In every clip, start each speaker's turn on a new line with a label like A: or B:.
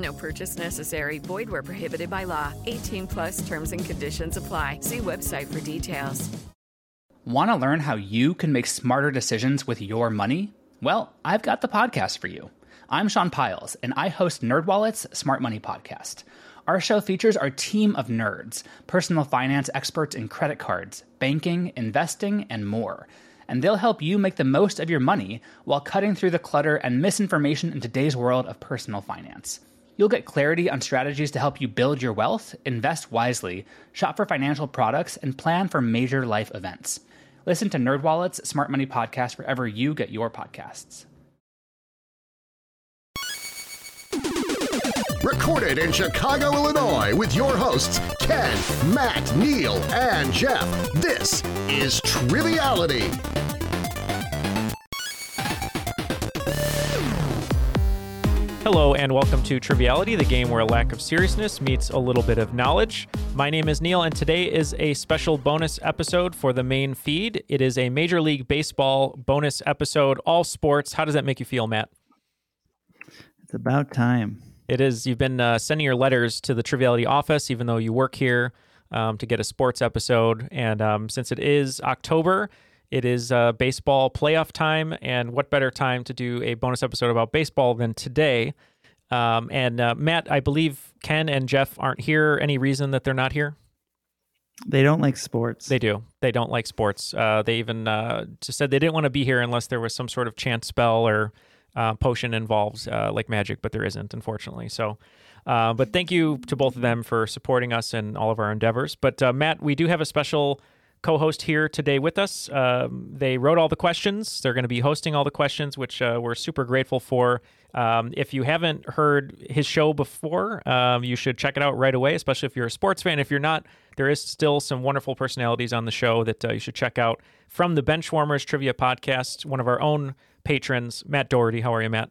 A: No purchase necessary. Void where prohibited by law. 18 plus terms and conditions apply. See website for details.
B: Want to learn how you can make smarter decisions with your money? Well, I've got the podcast for you. I'm Sean Pyles, and I host NerdWallet's Smart Money Podcast. Our show features our team of nerds, personal finance experts in credit cards, banking, investing, and more. And they'll help you make the most of your money while cutting through the clutter and misinformation in today's world of personal finance. You'll get clarity on strategies to help you build your wealth, invest wisely, shop for financial products, and plan for major life events. Listen to NerdWallet's Smart Money Podcast wherever you get your podcasts.
C: Recorded in Chicago, Illinois, with your hosts, Ken, Matt, Neil, and Jeff. This is Triviality.
D: Hello, and welcome to Triviality, the game where a lack of seriousness meets a little bit of knowledge. My name is Neil, and today is a special bonus episode for the main feed. It is a Major League Baseball bonus episode, all sports. How does that make you feel, Matt?
E: It's about time.
D: It is. You've been uh, sending your letters to the Triviality office, even though you work here, um, to get a sports episode. And um, since it is October, it is uh, baseball playoff time, and what better time to do a bonus episode about baseball than today? Um, and uh, Matt, I believe Ken and Jeff aren't here. Any reason that they're not here?
E: They don't like sports.
D: They do. They don't like sports. Uh, they even uh, just said they didn't want to be here unless there was some sort of chance spell or uh, potion involved, uh, like magic, but there isn't, unfortunately. So, but thank you to both of them for supporting us in all of our endeavors. But uh, Matt, we do have a special co-host here today with us. Um, they wrote all the questions. They're going to be hosting all the questions, which uh, we're super grateful for. Um, if you haven't heard his show before, um, you should check it out right away, especially if you're a sports fan. If you're not, there is still some wonderful personalities on the show that uh, you should check out from the Benchwarmers Trivia Podcast. One of our own patrons, Matt Doherty. How are you, Matt?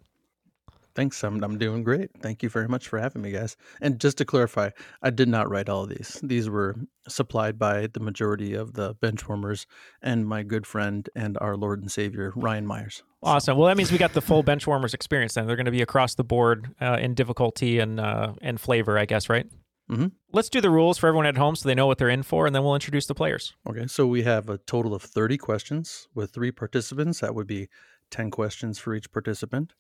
F: Thanks. I'm, I'm doing great. Thank you very much for having me, guys. And just to clarify, I did not write all of these. These were supplied by the majority of the benchwarmers and my good friend and our Lord and Savior, Ryan Myers.
D: Awesome. Well, that means we got the full benchwarmers experience. Then they're going to be across the board uh, in difficulty and uh, and flavor, I guess, right?
F: Mm-hmm.
D: Let's do the rules for everyone at home so they know what they're in for, and then we'll introduce the players.
F: Okay. So we have a total of 30 questions with three participants. That would be 10 questions for each participant.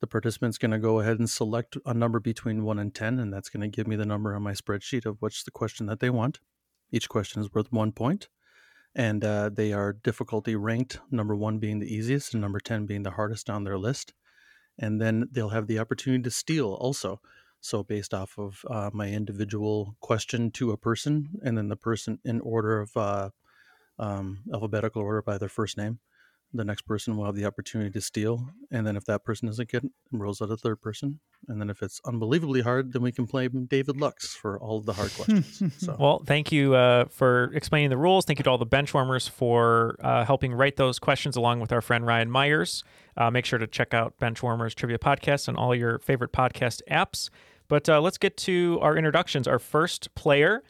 F: The participant's going to go ahead and select a number between 1 and 10, and that's going to give me the number on my spreadsheet of what's the question that they want. Each question is worth one point, and uh, they are difficulty ranked, number 1 being the easiest and number 10 being the hardest on their list. And then they'll have the opportunity to steal also. So, based off of uh, my individual question to a person, and then the person in order of uh, um, alphabetical order by their first name the next person will have the opportunity to steal and then if that person doesn't get rolls out a third person and then if it's unbelievably hard then we can play david lux for all of the hard questions so
D: Well, thank you uh, for explaining the rules. Thank you to all the benchwarmers for uh, helping write those questions along with our friend Ryan Myers. Uh, make sure to check out Benchwarmers Trivia Podcast on all your favorite podcast apps. But uh, let's get to our introductions. Our first player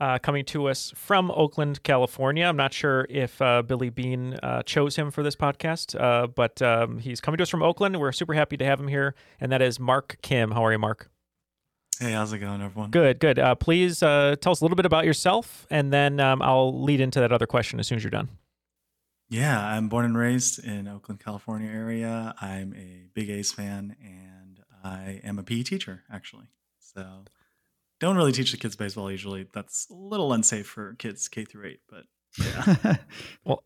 D: uh, coming to us from Oakland, California. I'm not sure if uh, Billy Beane uh, chose him for this podcast, uh, but um, he's coming to us from Oakland. We're super happy to have him here, and that is Mark Kim. How are you, Mark?
G: Hey, how's it going, everyone?
D: Good, good. Uh, please uh, tell us a little bit about yourself, and then um, I'll lead into that other question as soon as you're done.
G: Yeah, I'm born and raised in Oakland, California area. I'm a big A's fan, and I am a PE teacher, actually. So don't really teach the kids baseball usually. That's a little unsafe for kids K through eight, but yeah.
D: Well,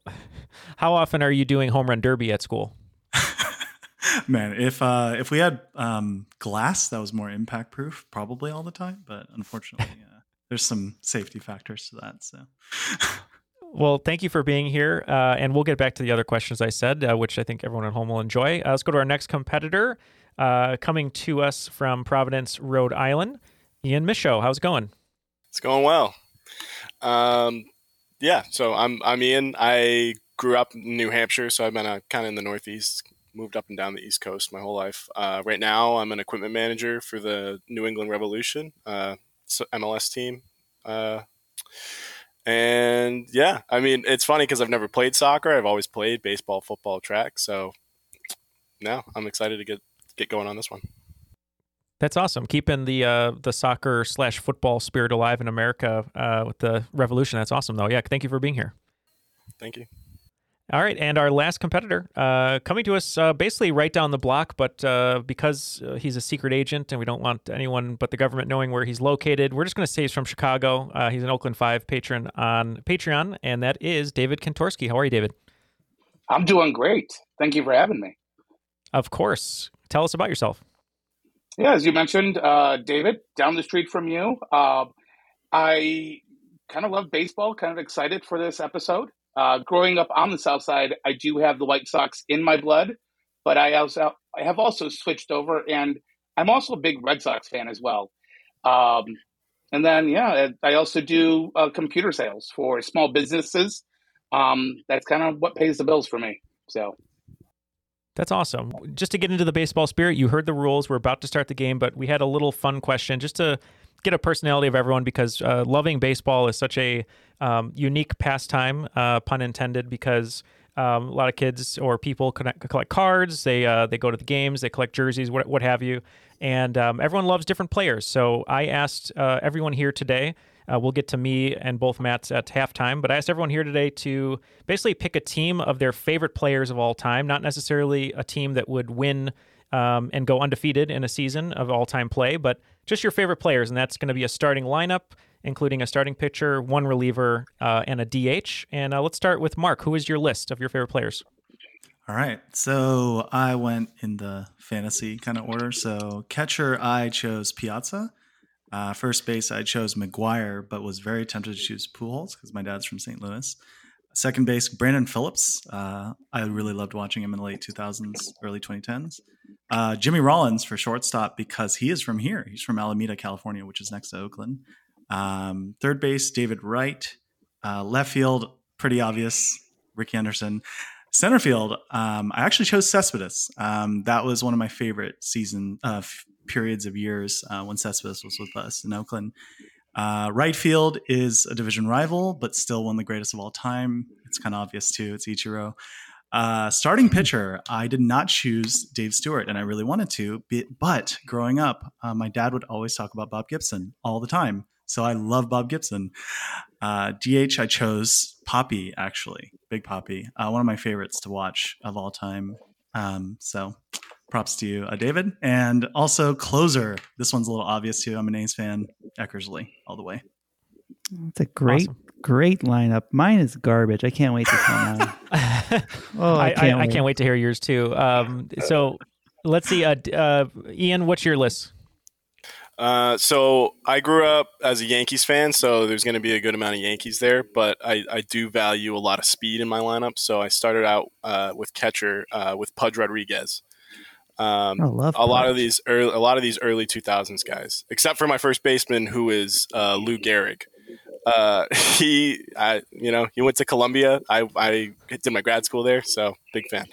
D: how often are you doing home run derby at school?
G: Man, if uh, if we had um, glass that was more impact proof, probably all the time. But unfortunately, uh, there's some safety factors to that. So
D: Well, thank you for being here, uh, and we'll get back to the other questions I said, uh, which I think everyone at home will enjoy. Uh, let's go to our next competitor, uh, coming to us from Providence, Rhode Island. Ian Michaud, how's it going?
H: It's going well. Um, yeah, so I'm I'm Ian. I grew up in New Hampshire, so I've been uh, kind of in the Northeast, moved up and down the East Coast my whole life. Uh, right now, I'm an equipment manager for the New England Revolution uh, MLS team. Uh, and yeah, I mean, it's funny because I've never played soccer. I've always played baseball, football, track. So now I'm excited to get get going on this one.
D: That's awesome. Keeping the uh, the soccer slash football spirit alive in America uh, with the revolution. That's awesome, though. Yeah, thank you for being here.
H: Thank you.
D: All right, and our last competitor uh, coming to us uh, basically right down the block, but uh, because uh, he's a secret agent and we don't want anyone but the government knowing where he's located, we're just going to say he's from Chicago. Uh, he's an Oakland Five patron on Patreon, and that is David Kantorski. How are you, David?
I: I'm doing great. Thank you for having me.
D: Of course. Tell us about yourself.
I: Yeah, as you mentioned, uh, David, down the street from you. I kind of love baseball, kind of excited for this episode. Uh, growing up on the South Side, I do have the White Sox in my blood, but I also I have also switched over, and I'm also a big Red Sox fan as well. Um, and then, yeah, I also do uh, computer sales for small businesses. Um, that's kind of what pays the bills for me. So.
D: That's awesome. Just to get into the baseball spirit, you heard the rules. We're about to start the game, but we had a little fun question just to get a personality of everyone because uh, loving baseball is such a um, unique pastime, uh, pun intended, because um, a lot of kids or people connect, collect cards. They uh, they go to the games. They collect jerseys, what, what have you, and um, everyone loves different players. So I asked uh, everyone here today. Uh, we'll get to me and both Matts at halftime, but I asked everyone here today to basically pick a team of their favorite players of all time, not necessarily a team that would win um, and go undefeated in a season of all time play, but just your favorite players. And that's going to be a starting lineup, including a starting pitcher, one reliever, uh, and a DH. And uh, let's start with Mark. Who is your list of your favorite players?
G: All right. So I went in the fantasy kind of order. So catcher, I chose Piazza. Uh, first base, I chose McGwire, but was very tempted to choose Pujols because my dad's from St. Louis. Second base, Brandon Phillips. Uh, I really loved watching him in the late 2000s, early 2010s. Uh, Jimmy Rollins for shortstop because he is from here. He's from Alameda, California, which is next to Oakland. Um, third base, David Wright. Uh, left field, pretty obvious, Rickey Henderson. Center field, um, I actually chose Cespedes. Um, that was one of my favorite season uh, periods of years uh, when Cespedes was with us in Oakland. Uh, right field is a division rival, but still one of the greatest of all time. It's kind of obvious too. It's Ichiro. Uh, starting pitcher, I did not choose Dave Stewart, and I really wanted to. But growing up, uh, my dad would always talk about Bob Gibson all the time. So I love Bob Gibson. Uh, DH, I chose Papi, actually, Big Papi, uh, one of my favorites to watch of all time. Um, so props to you, uh, David. And also closer. This one's a little obvious too. I'm an A's fan. Eckersley, all the way.
E: It's a great, awesome. great lineup. Mine is garbage. I can't wait to come on.
D: oh, I, I, can't, I, I can't, wait to hear yours too. Um, so let's see. Uh, uh, Ian, what's your list?
H: Uh, so I grew up as a Yankees fan, so there's going to be a good amount of Yankees there, but I, I do value a lot of speed in my lineup. So I started out uh, with catcher uh, with Pudge Rodriguez. Um, I love a lot of these early, a lot of these early 2000s guys, except for my first baseman, who is uh, Lou Gehrig. Uh, he, I, you know, he went to Columbia. I, I did my grad school there, so big fan.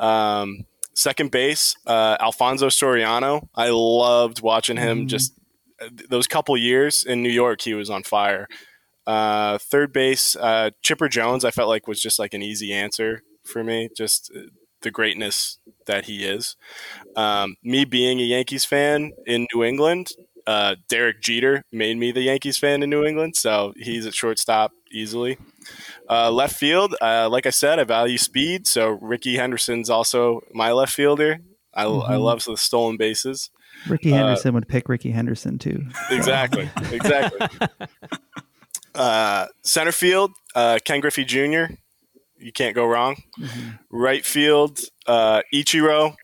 H: Um, second base, uh, Alfonso Soriano. I loved watching him. Mm. Just uh, those couple years in New York, he was on fire. Uh, third base, uh, Chipper Jones. I felt like was just like an easy answer for me. Just the greatness that he is. Um, me being a Yankees fan in New England, uh, Derek Jeter made me the Yankees fan in New England, so he's at shortstop easily. Uh, left field, uh, like I said, I value speed, so Rickey Henderson's also my left fielder. I, mm-hmm. I love the stolen bases.
E: Rickey uh, Henderson would pick Rickey Henderson too.
H: Exactly, exactly. Uh, center field, uh, Ken Griffey Jr you can't go wrong. Mm-hmm. Right field, uh, Ichiro,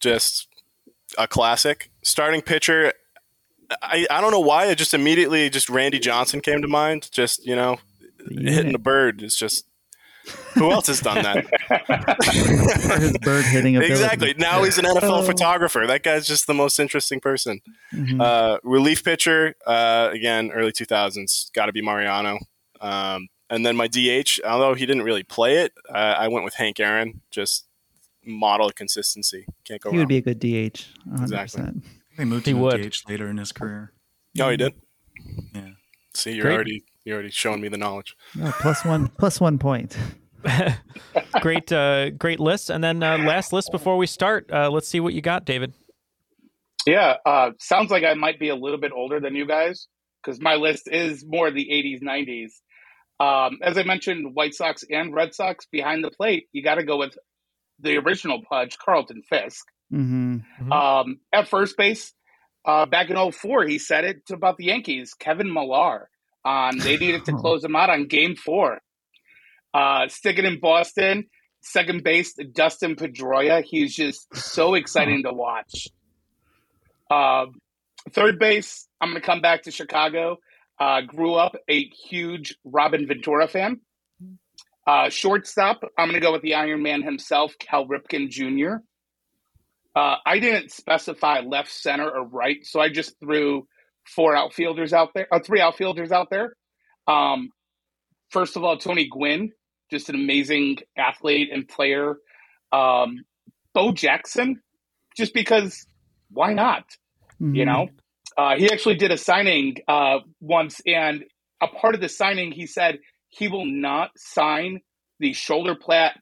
H: just a classic. Starting pitcher, I, I don't know why. I just immediately just Randy Johnson came to mind. Just you know, hitting the bird is just Who else has done that?
E: his bird hitting ability.
H: exactly. Now he's an NFL photographer. That guy's just the most interesting person. Mm-hmm. Uh, relief pitcher, uh, again, early 2000s, got to be Mariano. Um, and then my DH, although he didn't really play it, uh, I went with Hank Aaron, just model consistency. Can't go
E: He
H: wrong.
E: would be a good DH. 100%.
H: Exactly.
G: They moved
D: He
G: to
D: would.
G: DH later in his career.
H: Oh, he did.
G: Yeah.
H: See, you're
D: Great.
H: already you're already showing me the knowledge.
E: Oh, plus one, plus one point.
D: great, uh, great list. And then uh, last list before we start, uh, let's see what you got, David.
I: Yeah, uh, sounds like I might be a little bit older than you guys because my list is more the 80s, 90s. Um, as I mentioned, White Sox and Red Sox behind the plate, you got to go with the original Pudge, Carlton Fisk.
E: Mm-hmm.
I: Um, at first base, uh, back in 04, he said it about the Yankees, Kevin Millar. Um, they needed to close him out on game four. Uh, sticking in Boston, second base, Dustin Pedroia. He's just so exciting to watch. Uh, third base, I'm going to come back to Chicago. Uh, grew up a huge Robin Ventura fan. Uh, shortstop, I'm going to go with the Iron Man himself, Cal Ripken Jr. Uh, I didn't specify left, center, or right, so I just threw four outfielders out there, or three outfielders out there. Um, first of all, Tony Gwynn, just an amazing athlete and player. Um, Bo Jackson, just because why not?
E: Mm-hmm.
I: You know, uh, he actually did a signing uh, once, and a part of the signing, he said he will not sign the shoulder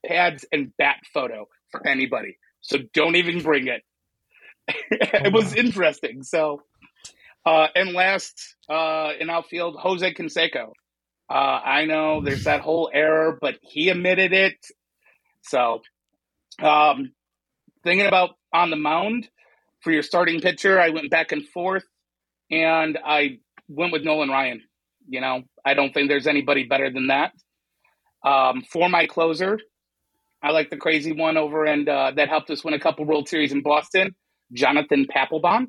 I: pads and bat photo for anybody. So don't even bring it. it was interesting. So, uh, and last uh, in outfield, Jose Canseco. Uh, I know there's that whole error, but he admitted it. So, um, thinking about on the mound for your starting pitcher, I went back and forth, and I went with Nolan Ryan. You know, I don't think there's anybody better than that. Um, for my closer, I like the crazy one over and uh, that helped us win a couple World Series in Boston, Jonathan Papelbon.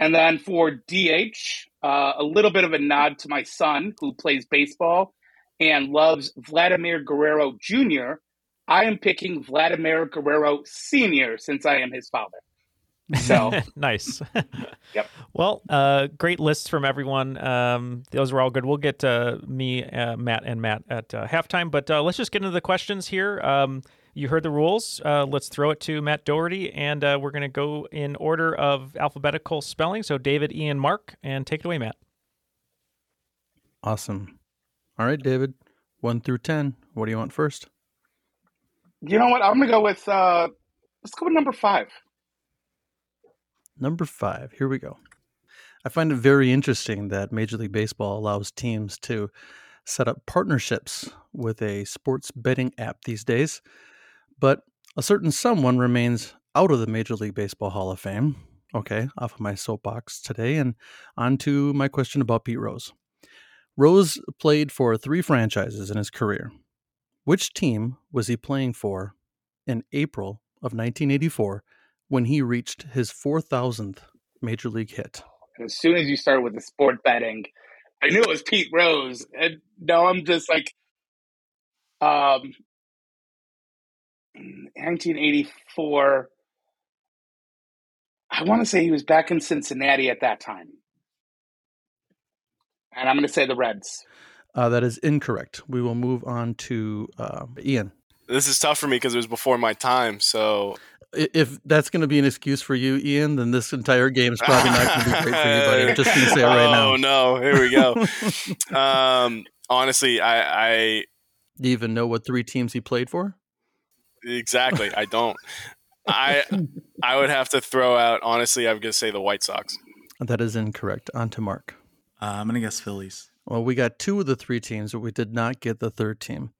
I: And then for DH, uh, a little bit of a nod to my son who plays baseball and loves Vladimir Guerrero Jr. I am picking Vladimir Guerrero Sr. since I am his father. So
D: nice.
I: Yep.
D: Well, uh, great lists from everyone. Um, those were all good. We'll get uh, me, uh, Matt, and Matt at uh, halftime. But uh, let's just get into the questions here. Um, you heard the rules. Uh, let's throw it to Matt Doherty, and uh, we're going to go in order of alphabetical spelling. So David, Ian, Mark, and take it away, Matt.
F: Awesome. All right, David. One through ten. What do you want first?
I: you know what? I'm gonna go with uh, let's go with number five.
F: Number five. Here we go. I find it very interesting that Major League Baseball allows teams to set up partnerships with a sports betting app these days, but a certain someone remains out of the Major League Baseball Hall of Fame. Okay, off of my soapbox today, and on to my question about Pete Rose. Rose played for three franchises in his career. Which team was he playing for in April of 1984 when he reached his 4,000th major league hit?
I: And as soon as you started with the sport betting, I knew it was Pete Rose, and now I'm just like, um, 1984. I want to say he was back in Cincinnati at that time, and I'm going to say the Reds.
F: Uh, that is incorrect. We will move on to uh, Ian.
H: This is tough for me because it was before my time. So
F: I- If that's going to be an excuse for you, Ian, then this entire game is probably not going to be great for you. But I'm just going to say it right now.
H: Oh no! Here we go. um, honestly, I, I
F: Do you even know what three teams he played for?
H: exactly I don't. I I would have to throw out. Honestly, I'm gonna say the White Sox.
F: That is incorrect. On to Mark.
G: Uh, I'm gonna guess Phillies.
F: Well, we got two of the three teams, but we did not get the third team.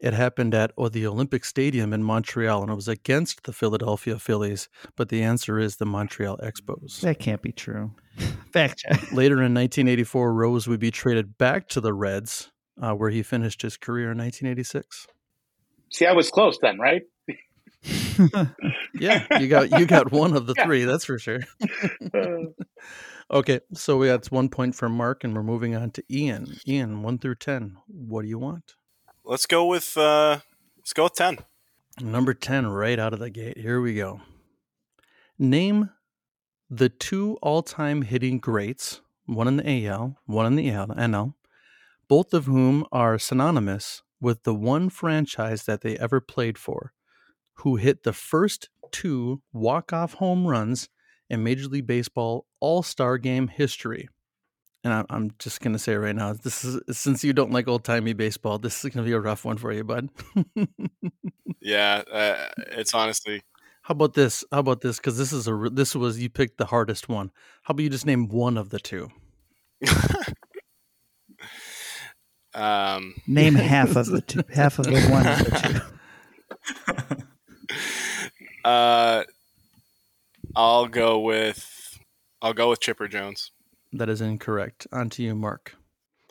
F: It happened at oh, the Olympic Stadium in Montreal, and it was against the Philadelphia Phillies. But the answer is the Montreal Expos.
E: That can't be true. Fact check.
F: Later in 1984, Rose would be traded back to the Reds, uh, where he finished his career in 1986.
I: See, I was close then, right?
F: Yeah, you got you got one of the
I: Yeah.
F: three, that's for sure. okay, so we that's one point for Mark, and we're moving on to Ian. Ian, one through ten. What do you want?
H: Let's go with uh, let's go with ten.
F: Number ten, right out of the gate. Here we go. Name the two all-time hitting greats, one in the AL, one in the NL, both of whom are synonymous with the one franchise that they ever played for, who hit the first two walk-off home runs in Major League Baseball All-Star Game history. And I'm just gonna say right now, this is since you don't like old timey baseball, this is gonna be a rough one for you, bud.
H: yeah, uh, it's honestly.
F: How about this? How about this? Because this is a this was you picked the hardest one. How about you just name one of the two?
H: um,
E: name half of the two. Half of the one of the
H: two. uh, I'll go with I'll go with Chipper Jones.
F: That is incorrect. On to you, Mark.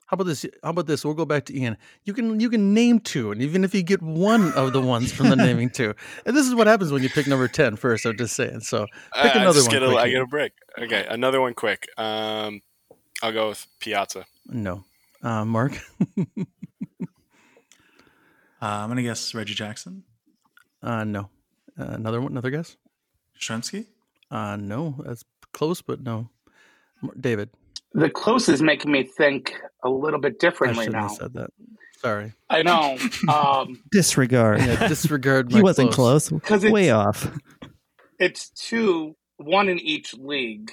F: How about this? How about this? We'll go back to Ian. You can you can name two, and even if you get one of the ones from the naming two, and this is what happens when you pick number 10 first. I'm just saying. So pick
H: uh,
F: another
H: I
F: one.
H: Get a, I get a break. Okay, another one quick. Um, I'll go with Piazza.
F: No, uh, Mark.
G: uh, I'm gonna guess Reggie Jackson.
F: Uh, no. Uh, another one. Another guess.
G: Shremsky.
F: Uh, no, that's close, but no. David.
I: The close is making me think a little bit differently
F: I
I: now.
F: Have said that. Sorry.
I: I know. Um,
E: disregard.
F: Yeah, disregard.
E: he wasn't close. Because way off.
I: It's two, one in each league.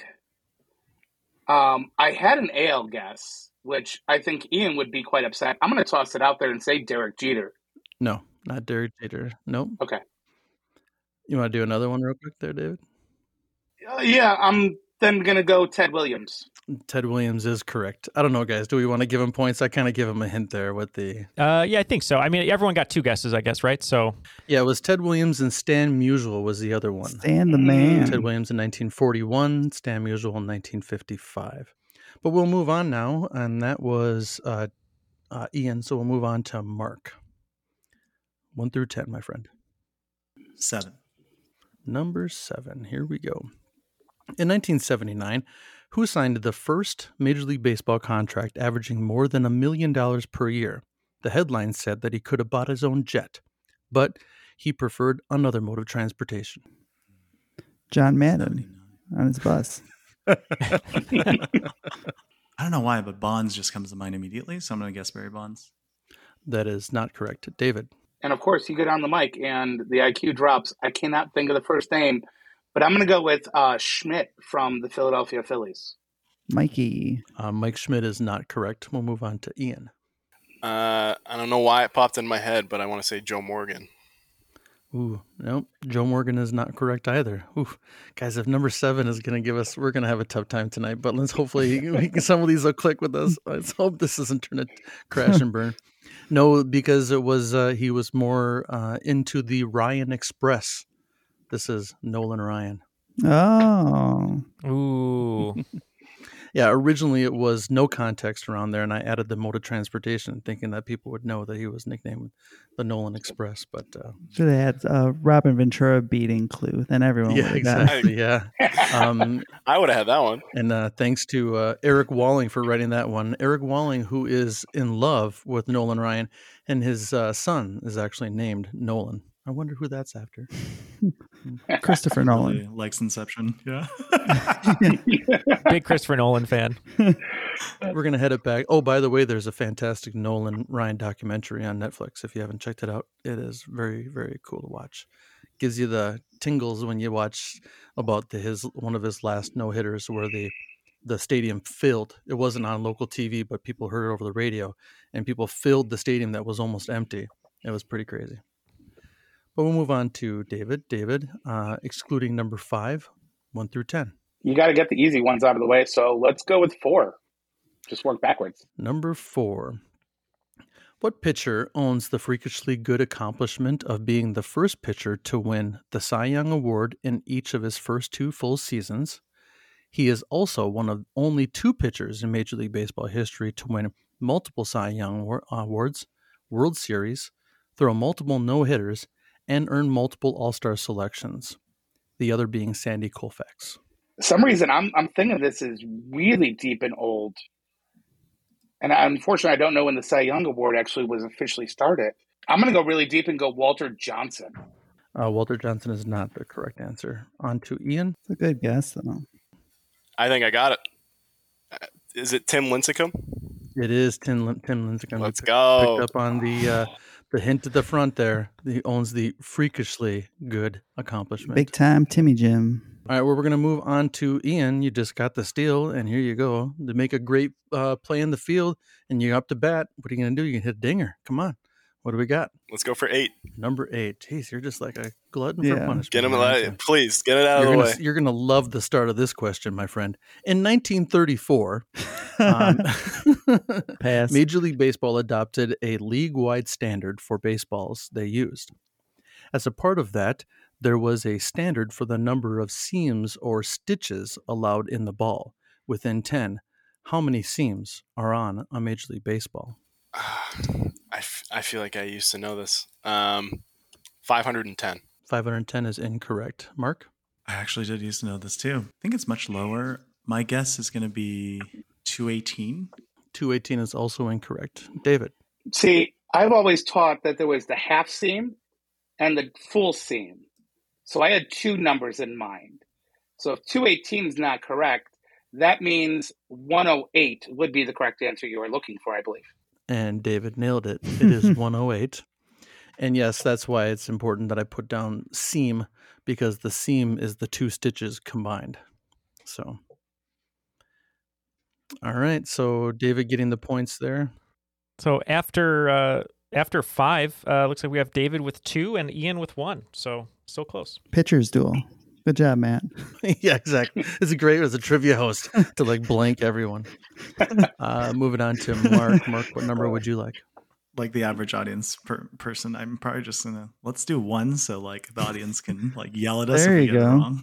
I: Um, I had an AL guess, which I think Ian would be quite upset. I'm going to toss it out there and say Derek Jeter.
F: No, not Derek Jeter. Nope.
I: Okay.
F: You want to do another one real quick there, David?
I: Uh, yeah, I'm then going to go Ted Williams.
F: Ted Williams is correct. I don't know, guys. Do we want to give him points? I kind of give him a hint there with the.
D: Uh, yeah, I think so. I mean, everyone got two guesses, I guess, right? So.
F: Yeah, it was Ted Williams and Stan Musial was the other one.
E: Stan the man.
F: Ted Williams in 1941, Stan Musial in 1955. But we'll move on now, and that was uh, uh, Ian. So we'll move on to Mark. One through ten, my friend.
G: Seven.
F: Number seven. Here we go. In 1979, who signed the first Major League Baseball contract averaging more than a million dollars per year? The headline said that he could have bought his own jet, but he preferred another mode of transportation.
E: John Madden on his bus.
G: I don't know why, but Bonds just comes to mind immediately, so I'm going to guess Barry Bonds.
F: That is not correct. David.
I: And of course, you get on the mic and the IQ drops. I cannot think of the first name, but I'm going to go with uh, Schmidt from the Philadelphia Phillies.
E: Mikey.
F: Uh, Mike Schmidt is not correct. We'll move on to Ian.
H: Uh, I don't know why it popped in my head, but I want to say Joe Morgan.
F: Ooh, nope. Joe Morgan is not correct either. Ooh, guys, if number seven is going to give us, we're going to have a tough time tonight. But let's hopefully some of these will click with us. Let's hope this doesn't turn to crash and burn. No, because it was uh, he was more uh, into the Ryan Express. This is Nolan Ryan.
E: Oh,
D: ooh.
F: yeah, originally it was no context around there, and I added the mode of transportation, thinking that people would know that he was nicknamed the Nolan Express. But uh,
E: should have had uh, Robin Ventura beating Clue, then everyone.
F: Yeah, exactly. yeah, um,
H: I would have had that one.
F: And uh, thanks to uh, Eric Walling for writing that one. Eric Walling, who is in love with Nolan Ryan, and his uh, son is actually named Nolan. I wonder who that's after. Hmm.
E: Christopher Nolan
G: really likes Inception. Yeah,
D: big Christopher Nolan fan.
F: We're gonna head it back. Oh, by the way, there's a fantastic Nolan Ryan documentary on Netflix. If you haven't checked it out, it is very very cool to watch. Gives you the tingles when you watch about the, his one of his last no hitters where the the stadium filled. It wasn't on local TV, but people heard it over the radio, and people filled the stadium that was almost empty. It was pretty crazy. But we'll move on to David. David, uh, excluding number five, one through 10.
I: You got to get the easy ones out of the way. So let's go with four. Just work backwards.
F: Number four. What pitcher owns the freakishly good accomplishment of being the first pitcher to win the Cy Young Award in each of his first two full seasons? He is also one of only two pitchers in Major League Baseball history to win multiple Cy Young Awards, World Series, throw multiple no hitters, and earn multiple All Star selections. The other being Sandy Koufax.
I: some reason, I'm I'm thinking this is really deep and old, and unfortunately, I don't know when the Cy Young Award actually was officially started. I'm going to go really deep and go Walter Johnson.
F: Uh, Walter Johnson is not the correct answer. On to Ian.
E: It's a good guess, though.
H: I think I got it. Uh, Is it Tim Lincecum?
F: It is Tim, Tim Lincecum.
H: Let's
F: Picked
H: go.
F: up on the uh, the hint at the front there. He owns the freakishly good accomplishment.
E: Big time Timmy Jim.
F: All right, well, we're going to move on to Ian. You just got the steal, and here you go. To make a great uh, play in the field, and you're up to bat, what are you going to do? You can hit a dinger. Come on. What do we got?
H: Let's go for eight.
F: Number eight. Jeez, you're just like a glutton
E: Yeah.
F: for punishment.
H: Get him,
F: alive.
H: please get it out
F: You're
H: of the
F: gonna,
H: way.
F: you're gonna love the start of this question, my friend. In 1934, um,
E: Pass.
F: Major League Baseball adopted a league-wide standard for baseballs they used. As a part of that, there was a standard for the number of seams or stitches allowed in the ball. Within 10, how many seams are on a Major League Baseball?
H: I, f- I feel like I used to know this. Um, 510.
F: 510 is incorrect. Mark?
G: I actually did used to know this too. I think it's much lower. My guess is going to be 218.
F: 218 is also incorrect. David?
I: See, I've always taught that there was the half seam and the full seam. So I had two numbers in mind. So if 218 is not correct, that means 108 would be the correct answer you were looking for, I believe.
F: And David nailed it. It is 108. And yes, that's why it's important that I put down seam because the seam is the two stitches combined. So, all right. So, David getting the points there.
D: So after uh, after five, uh, looks like we have David with two and Ian with one. So still close.
E: Pitcher's duel. Good job, Matt.
F: yeah, exactly. It's a great as a trivia host to like blank everyone. Uh, moving on to Mark. Mark, what number would you like?
G: Like the average audience per person, I'm probably just gonna let's do one so like the audience can like yell at us
E: There
G: if we
E: you
G: get it
E: go.
G: wrong.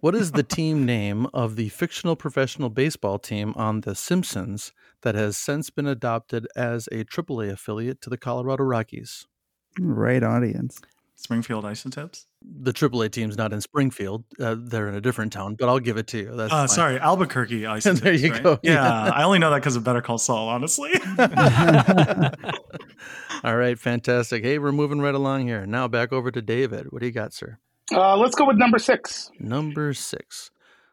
F: What is the team name of the fictional professional baseball team on The Simpsons that has since been adopted as a AAA affiliate to the Colorado Rockies?
E: Right audience.
G: Springfield Isotopes.
F: The AAA team's not in Springfield; uh, they're in a different town. But I'll give it to you. That's
G: Uh, sorry, Albuquerque Isotopes.
F: There you
G: right?
F: go.
G: Yeah,
F: Yeah.
G: I only know that because of Better Call Saul, honestly.
F: All right, fantastic. Hey, we're moving right along here. Now back over to David. What do you got, sir?
I: Uh, let's go with number six.
F: Number six.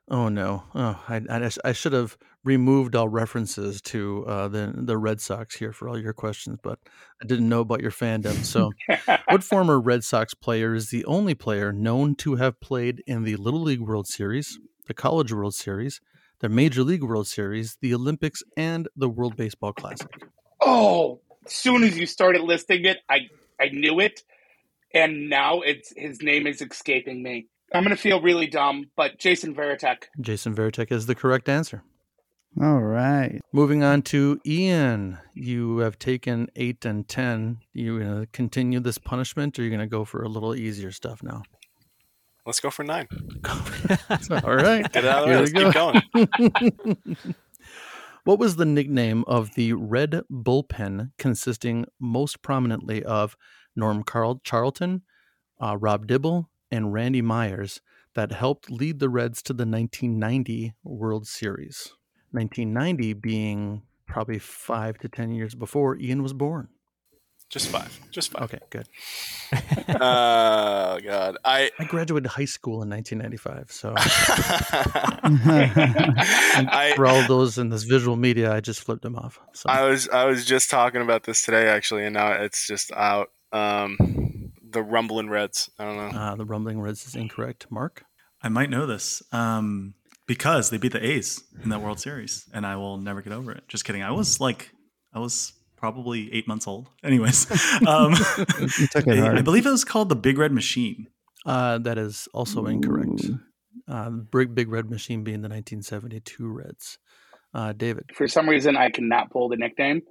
F: Oh no! Oh, I, I, I should have removed all references to uh, the the Red Sox here for all your questions, but I didn't know about your fandom. So, what former Red Sox player is the only player known to have played in the Little League World Series, the College World Series, the Major League World Series, the Olympics, and the World Baseball Classic?
I: Oh, as soon as you started listing it, I, I knew it. And now it's his name is escaping me. I'm going to feel really dumb, but Jason Varitek.
F: Jason Varitek is the correct answer.
E: All right.
F: Moving on to Ian. You have taken eight and ten. You going to continue this punishment, or are you going to go for a little easier stuff now?
H: Let's go for nine.
F: All right.
H: Get out of the way.
F: Here
H: Let's keep going.
F: go. what was the nickname of the red bullpen consisting most prominently of Norm Carl Charlton, uh, Rob Dibble, and Randy Myers that helped lead the Reds to the 1990 World Series? 1990 being probably five to 10 years before Ian was born.
H: Just five. Just five.
F: Okay, good.
H: Oh god. I
F: I graduated high school in 1995, so
H: I
F: for all those in this visual media, I just flipped them off. So
H: I was I was just talking about this today actually, and now it's just out. Um, the Rumbling Reds. I don't know.
F: uh, the Rumbling Reds is incorrect. Mark,
G: I might know this um, because they beat the A's in that World Series, and I will never get over it. Just kidding. I was like, I was probably eight months old. Anyways, um,
E: You took it
G: I,
E: hard.
G: I believe it was called the Big Red Machine.
F: uh, that is also incorrect. Uh, big Big Red Machine being the 1972 Reds. Uh, David,
I: For some reason, I cannot pull the nickname.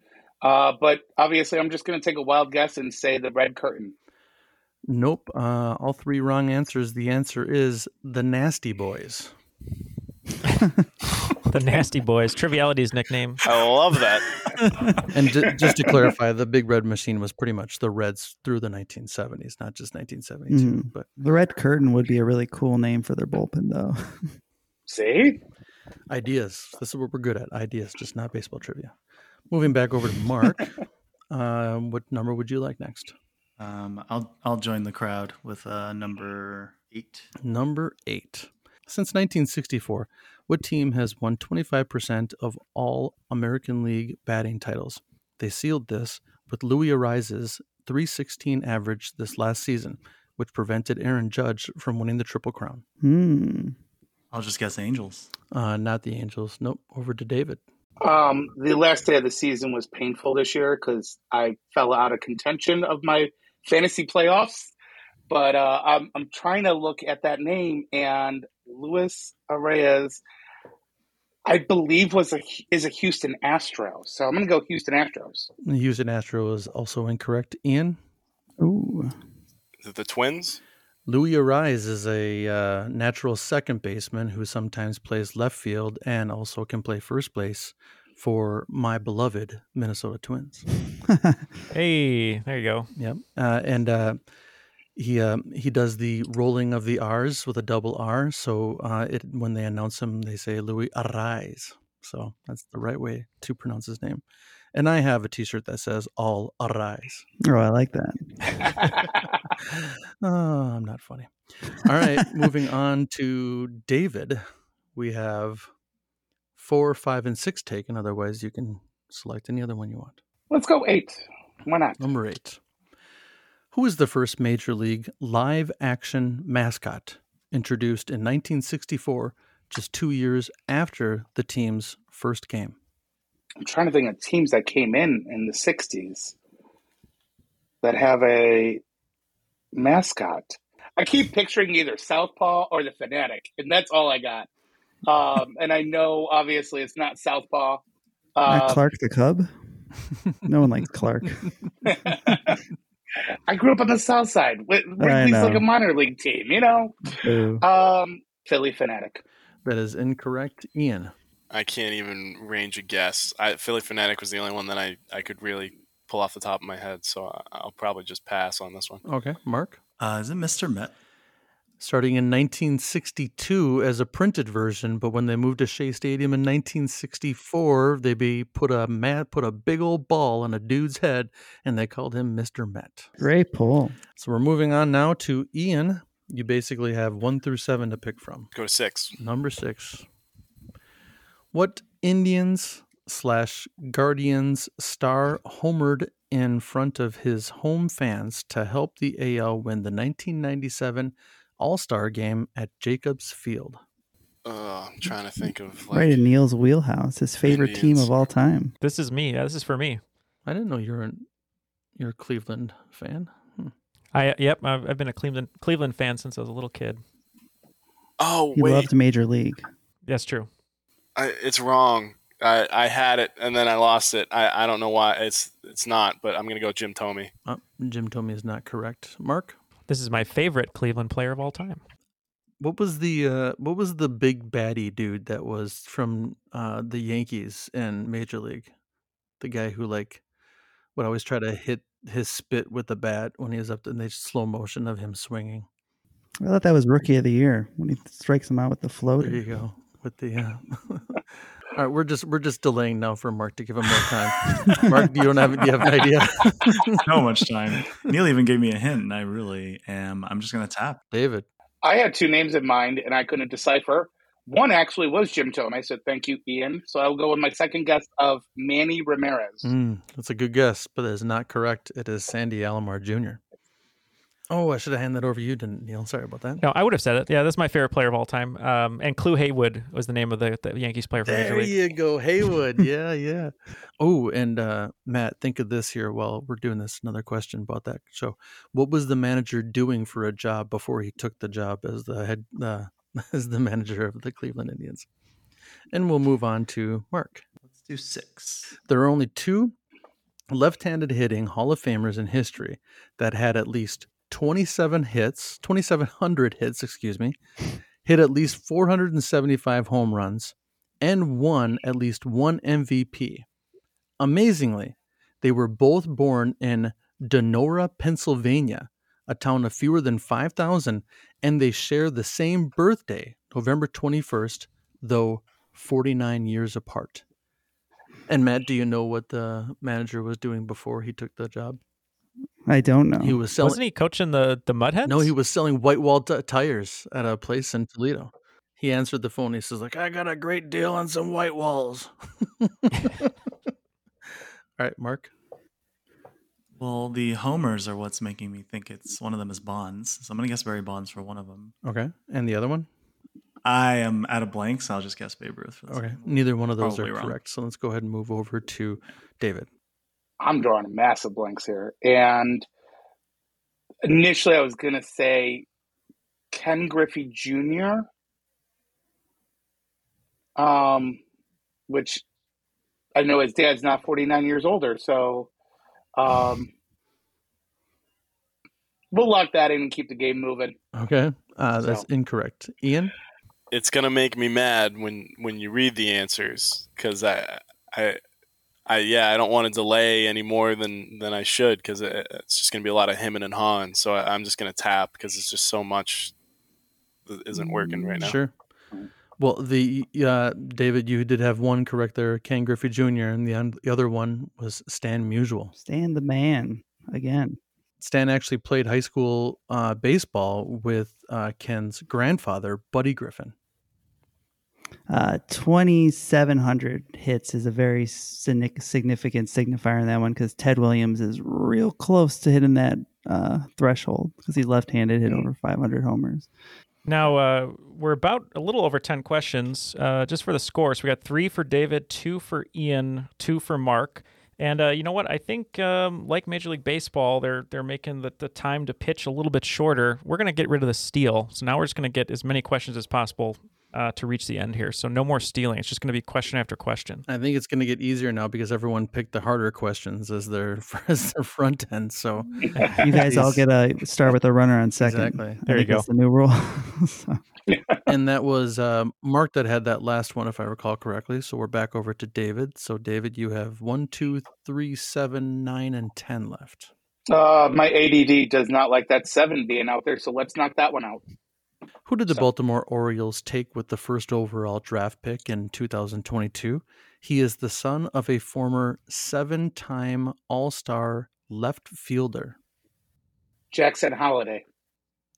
I: Uh, but obviously, I'm just going to take a wild guess and say the Red Curtain.
F: Nope. Uh, all three wrong answers. The answer is the Nasty Boys.
D: The Nasty Boys. Triviality's nickname.
H: I love that.
F: And ju- just to clarify, the Big Red Machine was pretty much the Reds through the 1970s, not just 1972.
E: Mhm.
F: But
E: The Red Curtain would be a really cool name for their bullpen, though.
I: See?
F: ideas. This is what we're good at. Ideas, just not baseball trivia. Moving back over to Mark. uh, what number would you like next?
G: Um, I'll I'll join the crowd with uh, number eight.
F: Number eight. Since 1964, what team has won 25% of all American League batting titles? They sealed this with Luis Arraez's 316 average this last season, which prevented Aaron Judge from winning the Triple Crown.
E: Hmm.
G: I'll just guess Angels.
F: Uh, not the Angels. Nope. Over to David.
I: Um, the last day of the season was painful this year because I fell out of contention of my fantasy playoffs. But uh, I'm, I'm trying to look at that name, and Luis Arraez, I believe, was a is a Houston Astro. So I'm going to go Houston Astros.
F: The Houston Astro is also incorrect. Ian?
E: Ooh.
H: The, the Twins?
F: Luis Arraez is a uh, natural second baseman who sometimes plays left field and also can play first base for my beloved Minnesota Twins.
D: hey, there you go.
F: Yep. Uh, and uh, he uh, he does the rolling of the R's with a double R. So uh, it when they announce him, they say Louis Arraez. So that's the right way to pronounce his name. And I have a T-shirt that says "All Arise."
E: Oh, I like that.
F: oh, I'm not funny. All right, moving on to David. We have four, five, and six taken. Otherwise, you can select any other one you want.
I: Let's go eight. Why not?
F: Number eight. Who is the first Major League live action mascot introduced in 1964, just two years after the team's first game?
I: I'm trying to think of teams that came in in the 60s that have a mascot. I keep picturing either Southpaw or the Fanatic, and that's all I got. Um, and I know obviously it's not Southpaw.
E: Not
I: Uh,
E: Clark the Cub. no one likes Clark.
I: I grew up on the South Side. Wh-
E: I
I: Wrigley's like a minor league team, you know.
E: Boo.
I: Um, Philly Fanatic.
F: That is incorrect, Ian.
H: I can't even range a guess. I, Philly Fanatic was the only one that I, I could really pull off the top of my head, so I- I'll probably just pass on this one.
F: Okay, Mark.
G: Uh, is it Mr. Met?
F: Starting in 1962 as a printed version, but when they moved to Shea Stadium in 1964, they be put a mat, put a big old ball on a dude's head, and they called him Mr. Met.
E: Great pull.
F: So we're moving on now to Ian. You basically have one through seven to pick from.
H: Go to six.
F: Number six. What Indians slash Guardians star homered in front of his home fans to help the AL win the 1997 All Star game at Jacobs Field?
H: Uh, I'm trying to think of like
E: Right in Neil's wheelhouse. His favorite team of all time.
D: This is me. Yeah, this is for me.
F: I didn't know you're an, you're a Cleveland fan. Hmm.
D: I yep. I've, I've been a Cleveland Cleveland fan since I was a little kid.
H: Oh
E: He
H: wait,
E: loved Major League.
D: That's true.
H: I, it's wrong. I, I had it and then I lost it. I, I don't know why it's it's not, but I'm gonna go Jim Thome.
F: Uh, Jim Thome is not correct. Mark,
D: This is my favorite Cleveland player of all time.
F: what was the uh, what was the big baddie dude that was from uh, the Yankees and Major League? The guy who like would always try to hit his spit with the bat when he was up, and they slow motion of him swinging.
E: I thought that was Rookie of the Year when he strikes him out with the floater.
F: There you go with the. Uh... All right, we're just we're just delaying now for Mark to give him more time. Mark, you don't have you have an idea?
G: so much time. Neil even gave me a hint, and I really am. I'm just going to tap.
F: David.
I: I had two names in mind and I couldn't decipher. One actually was Jim Thome. I said, thank you, Ian. So I'll go with my second guess of Manny Ramirez.
F: Mm, that's a good guess, but it is not correct. It is Sandy Alomar Jr. Oh, I should have handed that over to you, didn't Neil? Sorry about that.
D: No, I would have said it. Yeah, that's my favorite player of all time. Um, and Clu Haywood was the name of the, the Yankees player for Major
F: There you go, Haywood. yeah, yeah. Oh, and uh, Matt, think of this here while we're doing this. Another question about that show. What was the manager doing for a job before he took the job as the head, uh, as the manager of the Cleveland Indians? And we'll move on to Mark.
G: Let's do six.
F: There are only two left-handed hitting Hall of Famers in history that had at least 27 hits, 2700 hits, excuse me, hit at least 475 home runs and won at least one MVP. Amazingly, they were both born in Donora, Pennsylvania, a town of fewer than 5,000, and they share the same birthday, November 21st, though 49 years apart. And Matt, do you know what the manager was doing before he took the job?
E: I don't know.
F: He was selling.
D: Wasn't he coaching the the Mud Hens?
F: No, he was selling white wall t- tires at a place in Toledo. He answered the phone. He says, "Like I got a great deal on some white walls." All right, Mark.
G: Well, the homers are what's making me think it's one of them is Bonds. So I'm gonna guess Barry Bonds for one of them.
F: Okay, and the other one.
G: I am at a blank, so I'll just guess Babe Ruth. For this
F: Okay,
G: one.
F: neither one of those
G: Probably
F: are
G: wrong.
F: correct. So let's go ahead and move over to David.
I: I'm drawing massive blanks here. And initially, I was going to say Ken Griffey Jr., um, which I know his dad's not 49 years older. So um, we'll lock that in and keep the game moving.
F: Okay, uh, that's
I: So-
F: incorrect. Ian.
H: It's gonna make me mad when when you read the answers because I I I yeah I don't want to delay any more than than I should because it, it's just gonna be a lot of him and Han. So I, I'm just gonna tap because it's just so much that isn't working right now.
F: Sure. Well, the uh, David, you did have one correct there, Ken Griffey Jr., and the, un- the other one was Stan Musial.
E: Stan the man again.
F: Stan actually played high school uh, baseball with uh, Ken's grandfather, Buddy Griffey.
E: Uh, 2,700 hits is a very significant signifier in that one because Ted Williams is real close to hitting that uh, threshold because he's left handed, hit over 500 homers.
D: Now uh, we're about a little over ten questions uh, just for the score. So we got three for David, two for Ian, two for Mark. And uh, you know what? I think um, like Major League Baseball, they're they're making the, the time to pitch a little bit shorter. We're gonna get rid of the steal. So now we're just gonna get as many questions as possible uh, to reach the end here. So no more stealing. It's just gonna be question after question.
F: I think it's going to get easier now because everyone picked the harder questions as their as their front end. So
E: You guys all get a start with a runner on second.
F: Exactly.
E: I
F: There you go.
E: That's the new rule. So-
F: and that was um, Mark that had that last one, if I recall correctly. So we're back over to David. So David, you have one, two, three, seven, nine, and ten left.
I: Uh, my ADD does not like that seven being out there, so let's knock that one out.
F: Who did the Baltimore Orioles take with the first overall draft pick in 2022? He is the son of a former seven-time All-Star left fielder.
I: Jackson Holliday.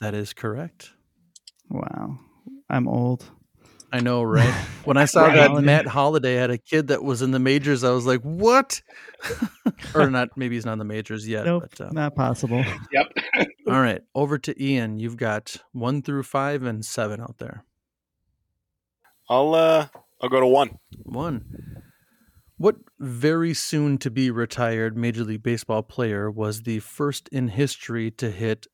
F: That is correct.
E: wow. I'm old.
F: I know, right? When I saw
E: Right.
F: that
E: Holliday.
F: Matt Holliday had a kid that was in the majors, I was like, "What?" or not? Maybe he's not in the majors yet.
E: Nope,
F: But, uh,
E: not possible.
I: Yep.
F: All right, over to Ian. You've got one through five and seven out there.
H: I'll uh I'll go to one.
F: One. What very soon to be retired Major League Baseball player was the first in history to hit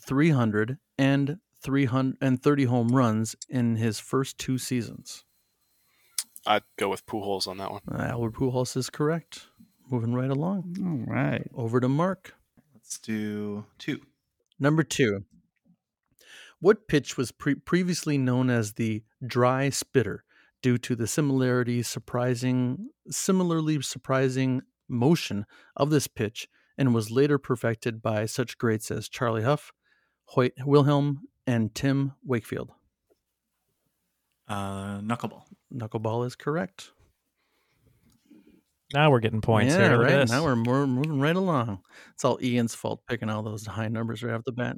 F: 300 and 330 home runs in his first two seasons?
H: I'd go with Pujols on that one.
F: Uh, Albert Pujols is correct. Moving right along.
E: All right.
F: Over to Mark.
G: Let's do two.
F: Number two. What pitch was pre- previously known as the dry spitter due to the similarity surprising similarly surprising motion of this pitch and was later perfected by such greats as Charlie Hough, Hoyt Wilhelm, and Tim Wakefield?
G: Uh, knuckleball.
F: Knuckleball is correct.
D: Now we're getting points
F: yeah,
D: here.
F: Right. Now we're more moving right along. It's all Ian's fault picking all those high numbers right off the bat.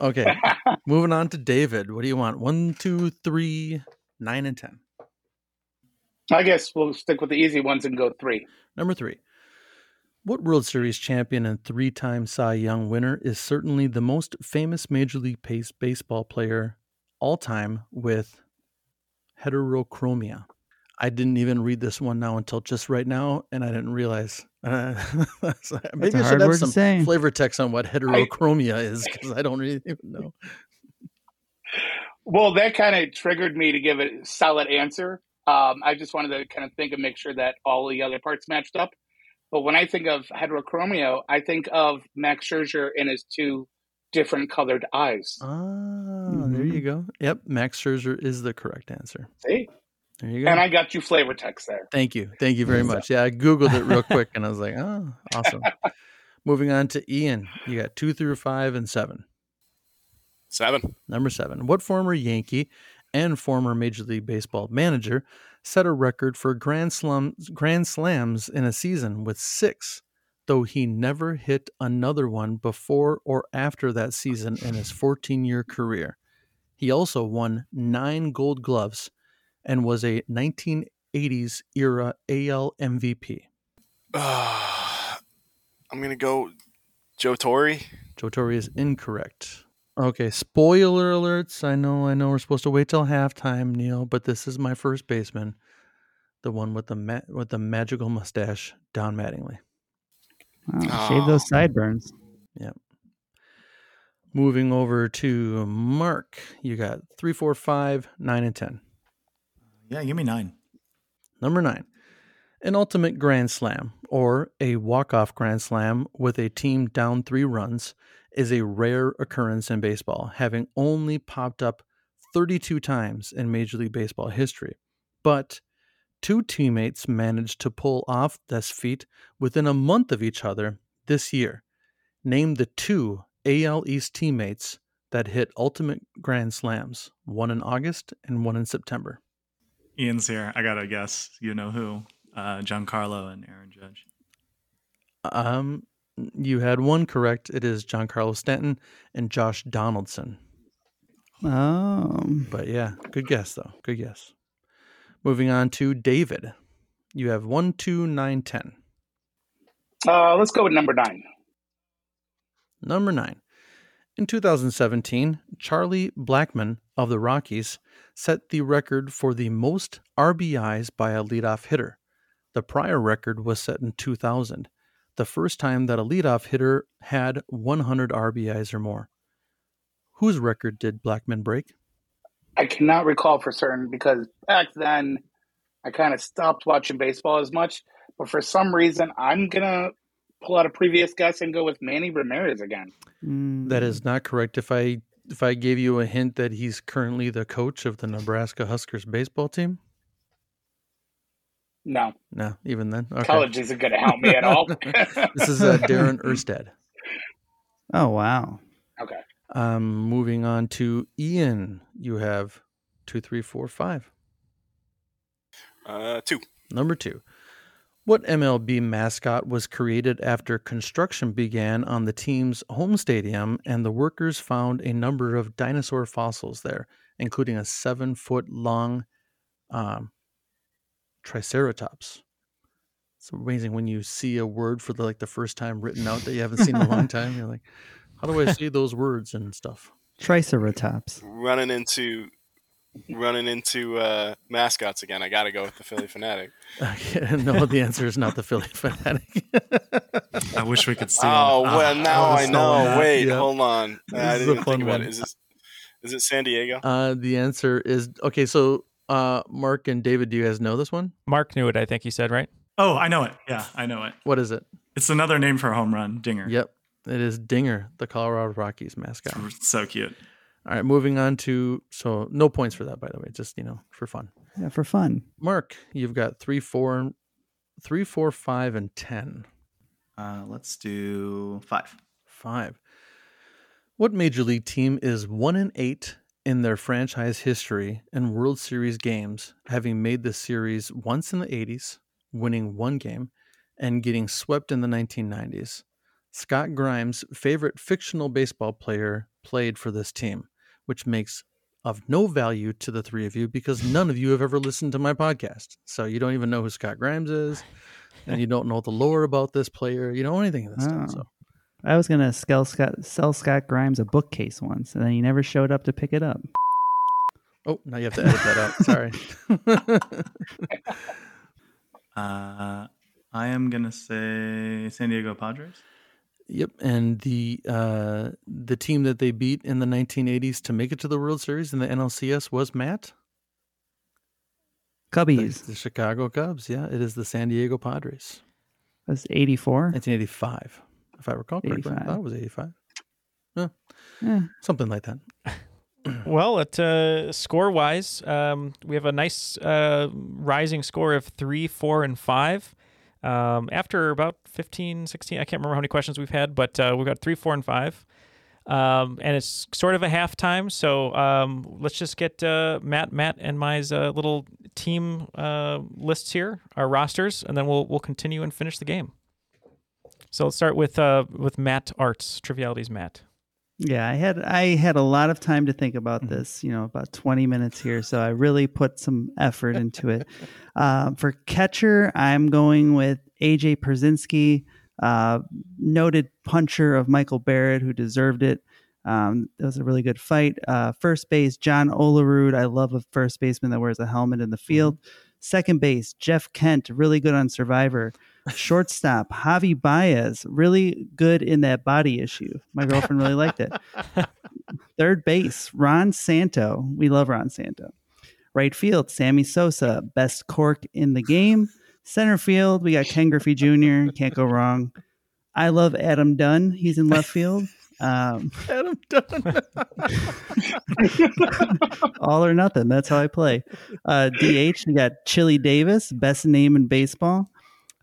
F: Okay, moving on to David. What do you want? One, two, three, nine, and ten.
I: I guess we'll stick with the easy ones and go three.
F: Number three. What World Series champion and three time Cy Young winner is certainly the most famous Major League Base- Baseball player all time with heterochromia? I didn't even read this one now until just right now, and I didn't realize. Uh, so maybe
E: a
F: I
E: hard
F: should have some flavor text on what heterochromia is because I don't really even know.
I: Well, that kind of triggered me to give a solid answer. Um, I just wanted to kind of think and make sure that all the other parts matched up. But when I think of heterochromia, I think of Max Scherzer and his two different colored eyes.
F: Ah, there you go. Yep, Max Scherzer is the correct answer.
I: See?
F: There you go.
I: And I got you flavor text there.
F: Thank you. Thank you very much. Yeah, I Googled it real quick and I was like, oh, awesome. Moving on to Ian. You got two through five and seven.
H: Seven.
F: Number seven. What former Yankee and former Major League Baseball manager set a record for grand slams, grand slams in a season with six though he never hit another one before or after that season in his 14 year career. He also won nine gold gloves and was a 1980s era AL MVP.
H: I'm gonna go Joe Torre.
F: Joe Torre is incorrect. Okay, spoiler alerts. I know, I know we're supposed to wait till halftime, Neil, but this is my first baseman, the one with the ma- with the magical mustache, Don Mattingly.
E: Wow, ah. Shave those sideburns.
F: Yep. Moving over to Mark, you got three, four, five, nine, and ten.
G: Yeah, give me nine.
F: Number nine, an ultimate grand slam or a walk-off grand slam with a team down three runs is a rare occurrence in baseball, having only popped up 32 times in Major League Baseball history. But two teammates managed to pull off this feat within a month of each other this year. Name the two AL East teammates that hit ultimate grand slams, one in August and one in September.
G: Ian's here. I gotta guess. You know who? Uh, Giancarlo and Aaron Judge.
F: Um, you had one correct. It is Giancarlo Stanton and Josh Donaldson.
E: Oh,
F: But yeah, good guess though. Good guess. Moving on to David. You have one, two, nine, ten.
I: Uh, let's go with number nine.
F: Number nine. In 2017, Charlie Blackmon of the Rockies set the record for the most RBIs by a leadoff hitter. The prior record was set in 2000, the first time that a leadoff hitter had 100 RBIs or more. Whose record did Blackman break?
I: I cannot recall for certain because back then I kind of stopped watching baseball as much. But for some reason, I'm gonna pull out a previous guess and go with Manny Ramirez again.
F: That is not correct. If I if I gave you a hint that he's currently the coach of the Nebraska Huskers baseball team,
I: No,
F: no, even then, okay.
I: college isn't gonna help me at all.
F: this is uh, Darren Erstad.
E: oh wow.
I: okay.
F: Um, moving on to Ian, you have two, three, four, five.
H: Uh, two.
F: Number two. What MLB mascot was created after construction began on the team's home stadium and the workers found a number of dinosaur fossils there, including a seven foot long um, Triceratops? It's amazing when you see a word for the like the first time written out that you haven't seen in a long time. You're like, how do I see those words and stuff?
E: Triceratops.
H: Running into running into uh, mascots again. I got to go with the Philly Fanatic.
F: no, the answer is not the Philly fanatic.
G: I wish we could see.
H: Oh well, now I know. Wait,
F: Yeah.
H: hold on.
F: This
H: I
F: is
H: didn't
F: a
H: even
F: fun
H: think about
F: one.
H: it. Is this is it San Diego?
F: Uh, the answer is okay. So, uh, Mark and David, do you guys know this one?
D: Mark knew it, I think he said, right?
G: Oh, I know it. Yeah, I know it.
F: What is it?
G: It's another name for a home run, Dinger.
F: Yep, it is Dinger, the Colorado Rockies mascot.
G: So cute.
F: All right, moving on to so no points for that, by the way, just you know for fun.
E: Yeah, for fun.
F: Mark, you've got three, four, three, four, five, and ten.
G: Uh, let's do five.
F: Five. What major league team is one and eight in their franchise history in World Series games, having made the series once in the 80s, winning one game, and getting swept in the 1990s? Scott Grimes' favorite fictional baseball player played for this team, which makes of no value to the three of you because none of you have ever listened to my podcast. So you don't even know who Scott Grimes is, and you don't know the lore about this player. You don't know anything of this stuff.
E: Oh.
F: So
E: I was gonna sell Scott, sell Scott Grimes a bookcase once, and then he never showed up to pick it up.
F: Oh, now you have to edit that out. Sorry.
G: Uh, I am gonna say San Diego Padres.
F: Yep, and the uh, the team that they beat in the 1980s to make it to the World Series in the NLCS was Matt. The,
E: Cubbies.
F: the Chicago Cubs. Yeah, it is the San Diego Padres.
E: That's 84.
F: 1985, if I recall correctly. I thought it was 85. Yeah,
E: Eh,
F: something like that.
D: Well, at uh, score wise, um, we have a nice uh, rising score of three, four, and five. Um, after about 15, 16, I can't remember how many questions we've had, but uh, we've got three, four, and five. Um, and it's sort of a halftime. So um, let's just get uh, Matt, Matt, and my uh, little team uh, lists here, our rosters, and then we'll we'll continue and finish the game. So let's start with uh, with Matt Arts, Trivialities Matt.
E: Yeah, I had I had a lot of time to think about
D: Mm-hmm.
E: this. You know, about twenty minutes here, so I really put some effort into it. Uh, for catcher, I'm going with AJ Pierzynski, uh, noted puncher of Michael Barrett, who deserved it. Um, it was a really good fight. Uh, first base, John Olerud. I love a first baseman that wears a helmet in the field. Second base, Jeff Kent, really good on Survivor. Shortstop, Javi Baez, really good in that body issue. My girlfriend really liked it. Third base, Ron Santo. We love Ron Santo. Right field, Sammy Sosa, best cork in the game. Center field, we got Ken Griffey Jr. Can't go wrong. I love Adam Dunn. He's in left field. Um,
F: Adam Dunn.
E: all or nothing. That's how I play. Uh, DH, we got Chili Davis, best name in baseball.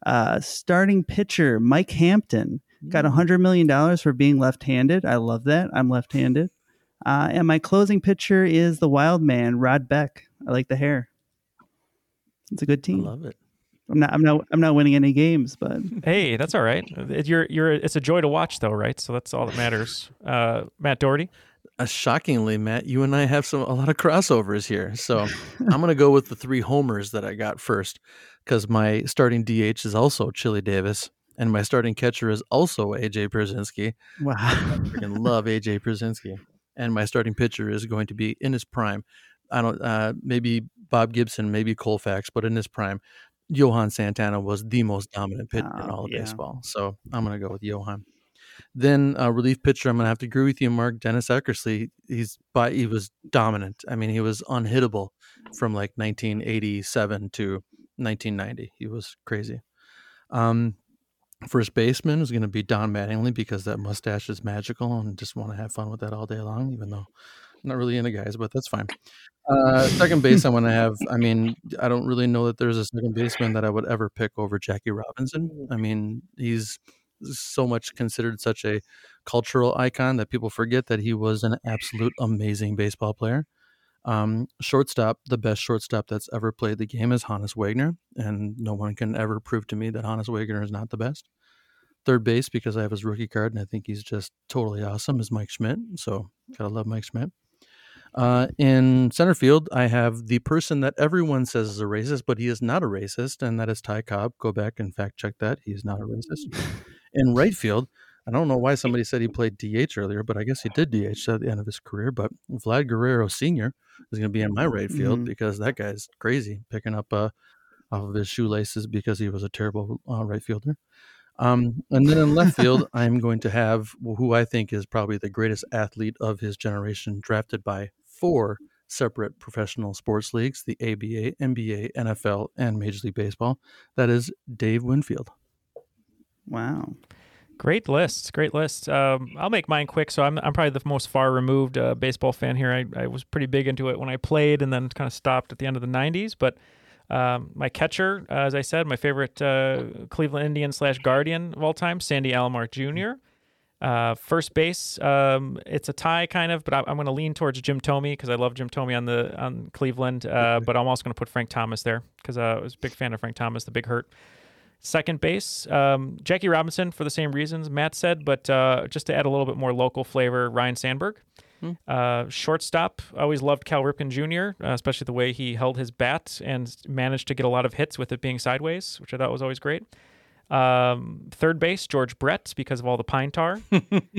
E: Uh, starting pitcher, Mike Hampton, got a $100 million for being left handed. I love that. I'm left handed. Uh, and my closing pitcher is the wild man, Rod Beck. I like the hair. It's a good team.
F: I love it.
E: I'm not. I'm not. I'm not winning any games, but
D: Hey, that's all right. It- You're you're it's a joy to watch though, right? So that's all that matters. Uh, Matt Doherty.
F: Uh, shockingly, Matt, you and I have some a lot of crossovers here. So I'm going to go with the three homers that I got first because my starting DH is also Chili Davis, and my starting catcher is also AJ Pierzynski.
E: wow.
F: I freaking love AJ Pierzynski, and my starting pitcher is going to be in his prime. I don't uh, maybe Bob Gibson, maybe Koufax, but in his prime, Johan Santana was the most dominant pitcher in
E: Oh,
F: all of
E: yeah.
F: baseball. So I'm going to go with Johan. Then uh, relief pitcher, I'm going to have to agree with you, Mark. Dennis Eckersley, he's by he was dominant. I mean, he was unhittable from like 1987 to 1990. He was crazy. Um, first baseman is going to be Don Mattingly because that mustache is magical and just want to have fun with that all day long. Even though not really into guys, but that's fine. Uh, second base, I'm going to have. I mean, I don't really know that there's a second baseman that I would ever pick over Jackie Robinson. I mean, he's so much considered such a cultural icon that people forget that he was an absolute amazing baseball player. Um, shortstop, the best shortstop that's ever played the game is Honus Wagner, and no one can ever prove to me that Honus Wagner is not the best. Third base, because I have his rookie card and I think he's just totally awesome, is Mike Schmidt. So gotta love Mike Schmidt. Uh, in center field, I have the person that everyone says is a racist, but he is not a racist, and that is Ty Cobb. Go back and fact check that. He is not a racist. In right field, I don't know why somebody said he played DH earlier, but I guess he did DH at the end of his career. But Vlad Guerrero Sr. is going to be in my right field
E: Mhm.
F: because that guy's crazy picking up uh, off of his shoelaces because he was a terrible uh, right fielder. Um, and then in left field, I'm going to have who I think is probably the greatest athlete of his generation, drafted by four separate professional sports leagues the ABA, NBA, NFL, and Major League Baseball. That is Dave Winfield.
E: Wow.
D: Great list, great list. Um, I'll make mine quick. So I'm I'm probably the most far removed uh, baseball fan here. I, I was pretty big into it when I played, and then kind of stopped at the end of the '90s. But um, my catcher, uh, as I said, my favorite uh, Cleveland Indian slash Guardian of all time, Sandy Alomar Jr. Uh, first base, um, it's a tie kind of, but I, I'm going to lean towards Jim Thome because I love Jim Thome on the on Cleveland. Uh, but I'm also going to put Frank Thomas there because uh, I was a big fan of Frank Thomas, the Big Hurt. Second base, um, Jackie Robinson for the same reasons Matt said, but uh, just to add a little bit more local flavor, Ryne Sandberg. Uh, shortstop, I always loved Cal Ripken Jr., uh, especially the way he held his bat and managed to get a lot of hits with it being sideways, which I thought was always great. Um, third base, George Brett, because of all the pine tar.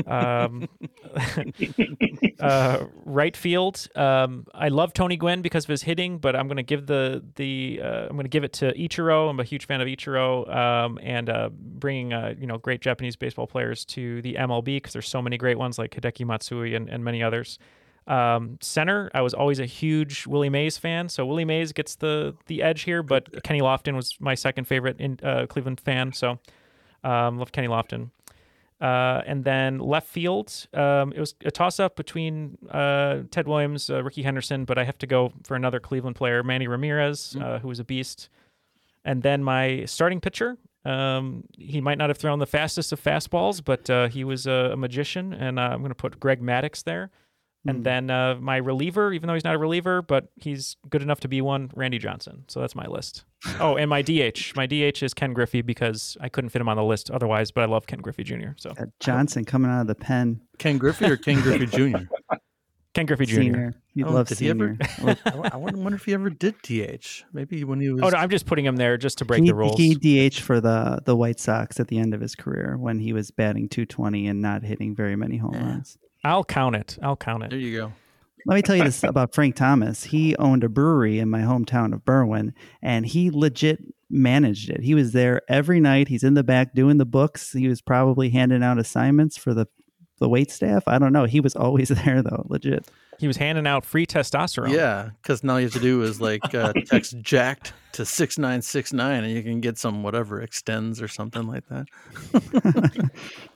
D: um, uh, right field, um, I love Tony Gwynn because of his hitting, but I'm going to give the the uh, I'm going to give it to Ichiro. I'm a huge fan of Ichiro, um, and uh, bringing uh, you know great Japanese baseball players to the MLB because there's so many great ones like Hideki Matsui and, and many others. Um, center, I was always a huge Willie Mays fan, so Willie Mays gets the the edge here. But Kenny Lofton was my second favorite in uh, Cleveland fan, so um, love Kenny Lofton. Uh, and then left field, um, it was a toss up between uh, Ted Williams, uh, Rickey Henderson, but I have to go for another Cleveland player, Manny Ramirez, uh, who was a beast. And then my starting pitcher, um, he might not have thrown the fastest of fastballs, but uh, he was a, a magician, and uh, I'm going to put Greg Maddux there. And then uh, my reliever, even though he's not a reliever, but he's good enough to be one, Randy Johnson. So that's my list. oh, and my DH. My DH is Ken Griffey because I couldn't fit him on the list otherwise, but I love Ken Griffey Jr. So
E: Got Johnson coming out of the pen.
F: Ken Griffey or Ken Griffey Jr.?
D: Ken Griffey Jr.
E: Senior. You'd
F: Oh,
E: love
F: did he ever? I I wonder if he ever did DH. Maybe when he was.
D: Oh, no, I'm just putting him there just to break
E: he,
D: the rules.
E: he DH for the the White Sox at the end of his career when he was batting 220 and not hitting very many home runs.
D: I'll count it. I'll count it.
F: There you go.
E: Let me tell you this about Frank Thomas. He owned a brewery in my hometown of Berwyn, and he legit managed it. He was there every night. He's in the back doing the books. He was probably handing out assignments for the the wait staff. I don't know. He was always there though, legit.
D: He was handing out free testosterone.
F: Yeah, because now you have to do is like uh, text jacked to six nine six nine, and you can get some whatever extends or something like that.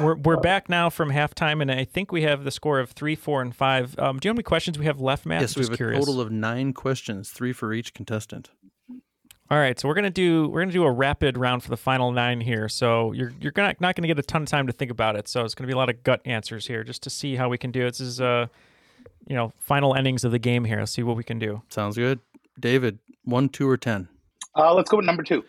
D: We're we're back now from halftime, and I think we have the score of three, four, and five. Um, do you know how many questions we have left, Matt?
F: yes, we
D: Just
F: have a
D: curious.
F: total of nine questions, three for each contestant.
D: All right, so we're gonna do we're gonna do a rapid round for the final nine here. So you're you're gonna, not gonna get a ton of time to think about it. So it's gonna be a lot of gut answers here, just to see how we can do it. This is uh, you know, final endings of the game here. Let's see what we can do.
F: Sounds good. David, one, two, or ten?
I: Uh, let's go with number two.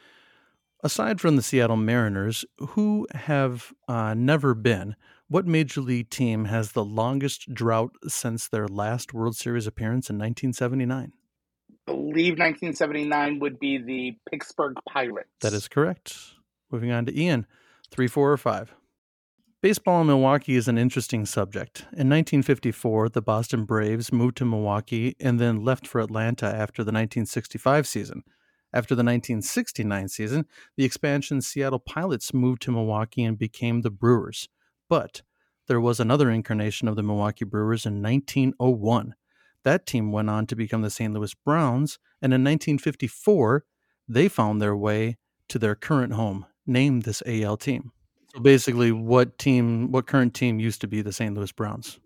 F: Aside from the Seattle Mariners, who have uh, never been, what major league team has the longest drought since their last World Series appearance in 1979?
I: believe 1979 would be the Pittsburgh Pirates.
F: That is correct. Moving on to Ian, three, four, or five. Baseball in Milwaukee is an interesting subject. In 1954, the Boston Braves moved to Milwaukee and then left for Atlanta after the 1965 season. After the 1969 season, the expansion Seattle Pilots moved to Milwaukee and became the Brewers. But there was another incarnation of the Milwaukee Brewers in 1901. That team went on to become the St. Louis Browns, and in 1954, they found their way to their current home, named this AL team. So basically, what team, what current team used to be the St. Louis Browns?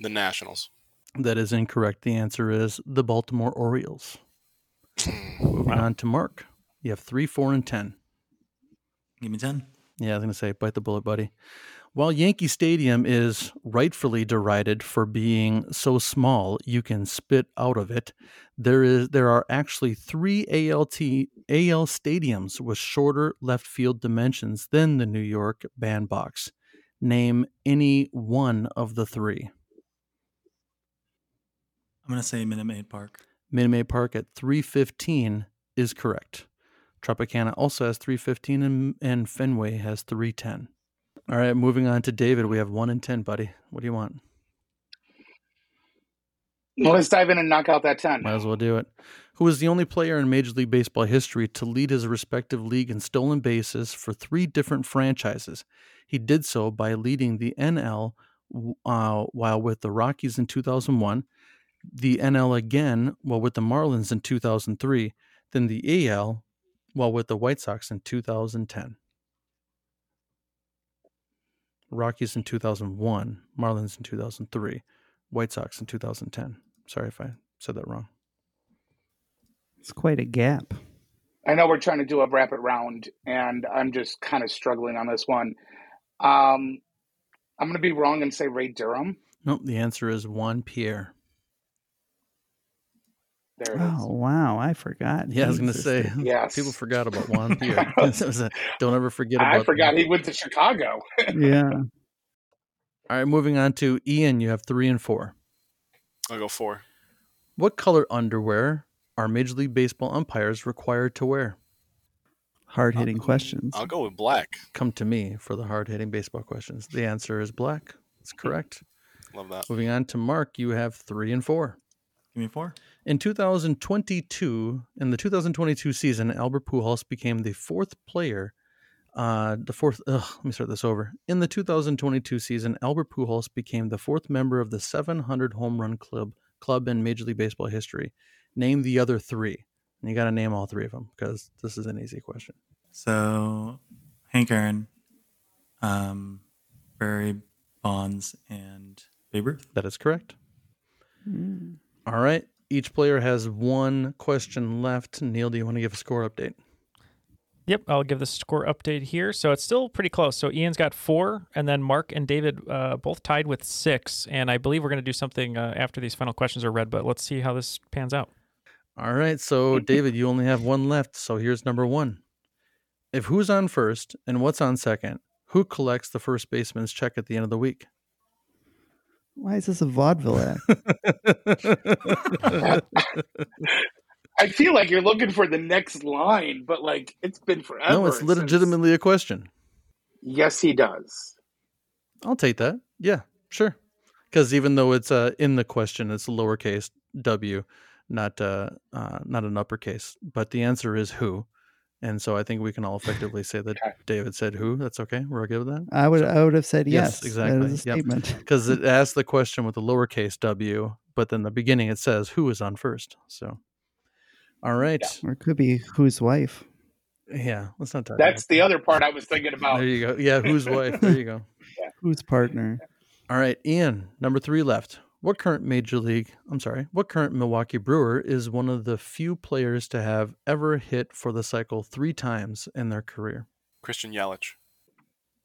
H: The Nationals.
F: That is incorrect. The answer is the Baltimore Orioles. Moving on to Mark. You have three, four, and ten.
G: Give me 10.
F: Yeah, I was going to say, bite the bullet, buddy. While Yankee Stadium is rightfully derided for being so small you can spit out of it, there is there are actually three ALT AL stadiums with shorter left field dimensions than the New York Bandbox. Name any one of the three.
G: I'm going to say Minute Maid Park.
F: Minute Maid Park at 315 is correct. Tropicana also has 315 and, and Fenway has 310. All right, moving on to David. We have 1 and 10, buddy. What do you want?
I: Well, let's dive in and knock out that 10.
F: Might as well do it. Who was the only player in Major League Baseball history to lead his respective league in stolen bases for three different franchises? He did so by leading the NL uh, while with the Rockies in 2001, the NL again while with the Marlins in 2003, then the AL while with the White Sox in 2010. Rockies in 2001, Marlins in 2003, White Sox in 2010. Sorry if I said that wrong.
E: It's quite a gap.
I: I know we're trying to do a rapid round, and I'm just kind of struggling on this one. Um, I'm going to be wrong and say Ray Durham.
F: Nope, the answer is Juan Pierre.
I: There it is.
E: Oh wow, I forgot.
F: Yeah, I was going to say,
E: existed.
I: Yes.
F: people forgot about Juan Pierre. Was a- Don't ever forget about
I: I
F: them.
I: forgot he went to Chicago.
E: Yeah.
F: All right, moving on to Ian. You have three and four.
H: I'll go four.
F: What color underwear are Major League Baseball umpires required to wear?
E: Hard hitting questions.
H: I'll go with black.
F: Come to me for the hard hitting baseball questions. The answer is black. That's correct.
H: Love that.
F: Moving on to Mark, you have three and four.
G: Give me four.
F: In 2022, in the 2022 season, Albert Pujols became the fourth player. Uh, the fourth. Ugh, let me start this over. In the 2022 season, Albert Pujols became the fourth member of the 700 home run club club in Major League Baseball history. Name the other three. And you got to name all three of them because this is an easy question.
G: So Hank Aaron, um, Barry Bonds, and Babe Ruth.
F: That is correct. All right. Each player has one question left. Neil, do you want to give a score update?
D: Yep, I'll give the score update here. So it's still pretty close. So Ian's got four, and then Mark and David uh, both tied with six. And I believe we're going to do something uh, after these final questions are read, but let's see how this pans out.
F: All right. So, David, you only have one left. So here's number one. If who's on first and what's on second, who collects the first baseman's check at the end of the week?
E: Why is this a vaudeville act?
I: I feel like you're looking for the next line, but like it's been forever.
F: no, it's
I: since-
F: legitimately a question.
I: Yes, he does.
F: I'll take that. Yeah, sure. Because even though it's uh, in the question, it's a lowercase w, not uh, uh, not an uppercase. But the answer is who, and so I think we can all effectively say that David said who. That's okay. We're okay with that.
E: I would I would have said yes.
F: exactly.
E: That is a statement.
F: Because it asks the question with the lowercase w, but then the beginning it says who is on first. So, all right.
E: Or it could be whose wife.
F: Yeah, let's not talk.
I: That's the other part I was thinking about.
F: There you go. Yeah, whose wife? There you go.
E: Whose partner?
F: All right, Ian, number three left. What current Major League, I'm sorry, what current Milwaukee Brewer is one of the few players to have ever hit for the cycle three times in their career?
H: Christian Yelich.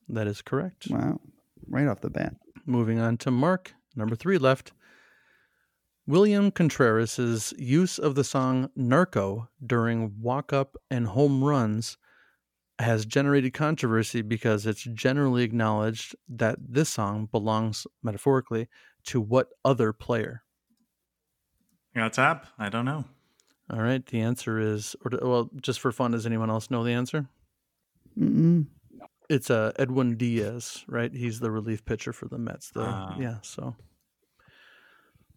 F: That is correct.
E: Wow. Right off the bat.
F: Moving on to Mark, number three left. William Contreras' use of the song Narco during walk up and home runs has generated controversy because it's generally acknowledged that this song belongs, metaphorically, to what other player?
G: I got tap. I don't know.
F: All right, the answer is, or well, just for fun, does anyone else know the answer?
E: Mm-mm.
F: It's uh, Edwin Diaz, right? He's the relief pitcher for the Mets. The
G: Ah.
F: yeah, so.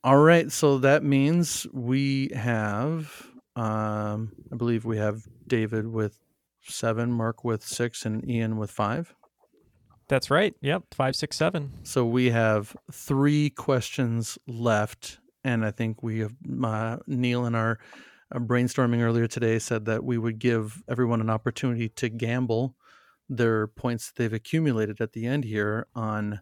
F: All right, so that means we have, um, I believe we have David with seven, Mark with six, and Ian with five.
D: That's right. Yep, five, six, seven.
F: So we have three questions left, and I think we have uh, Neil in our uh, brainstorming earlier today said that we would give everyone an opportunity to gamble their points that they've accumulated at the end here on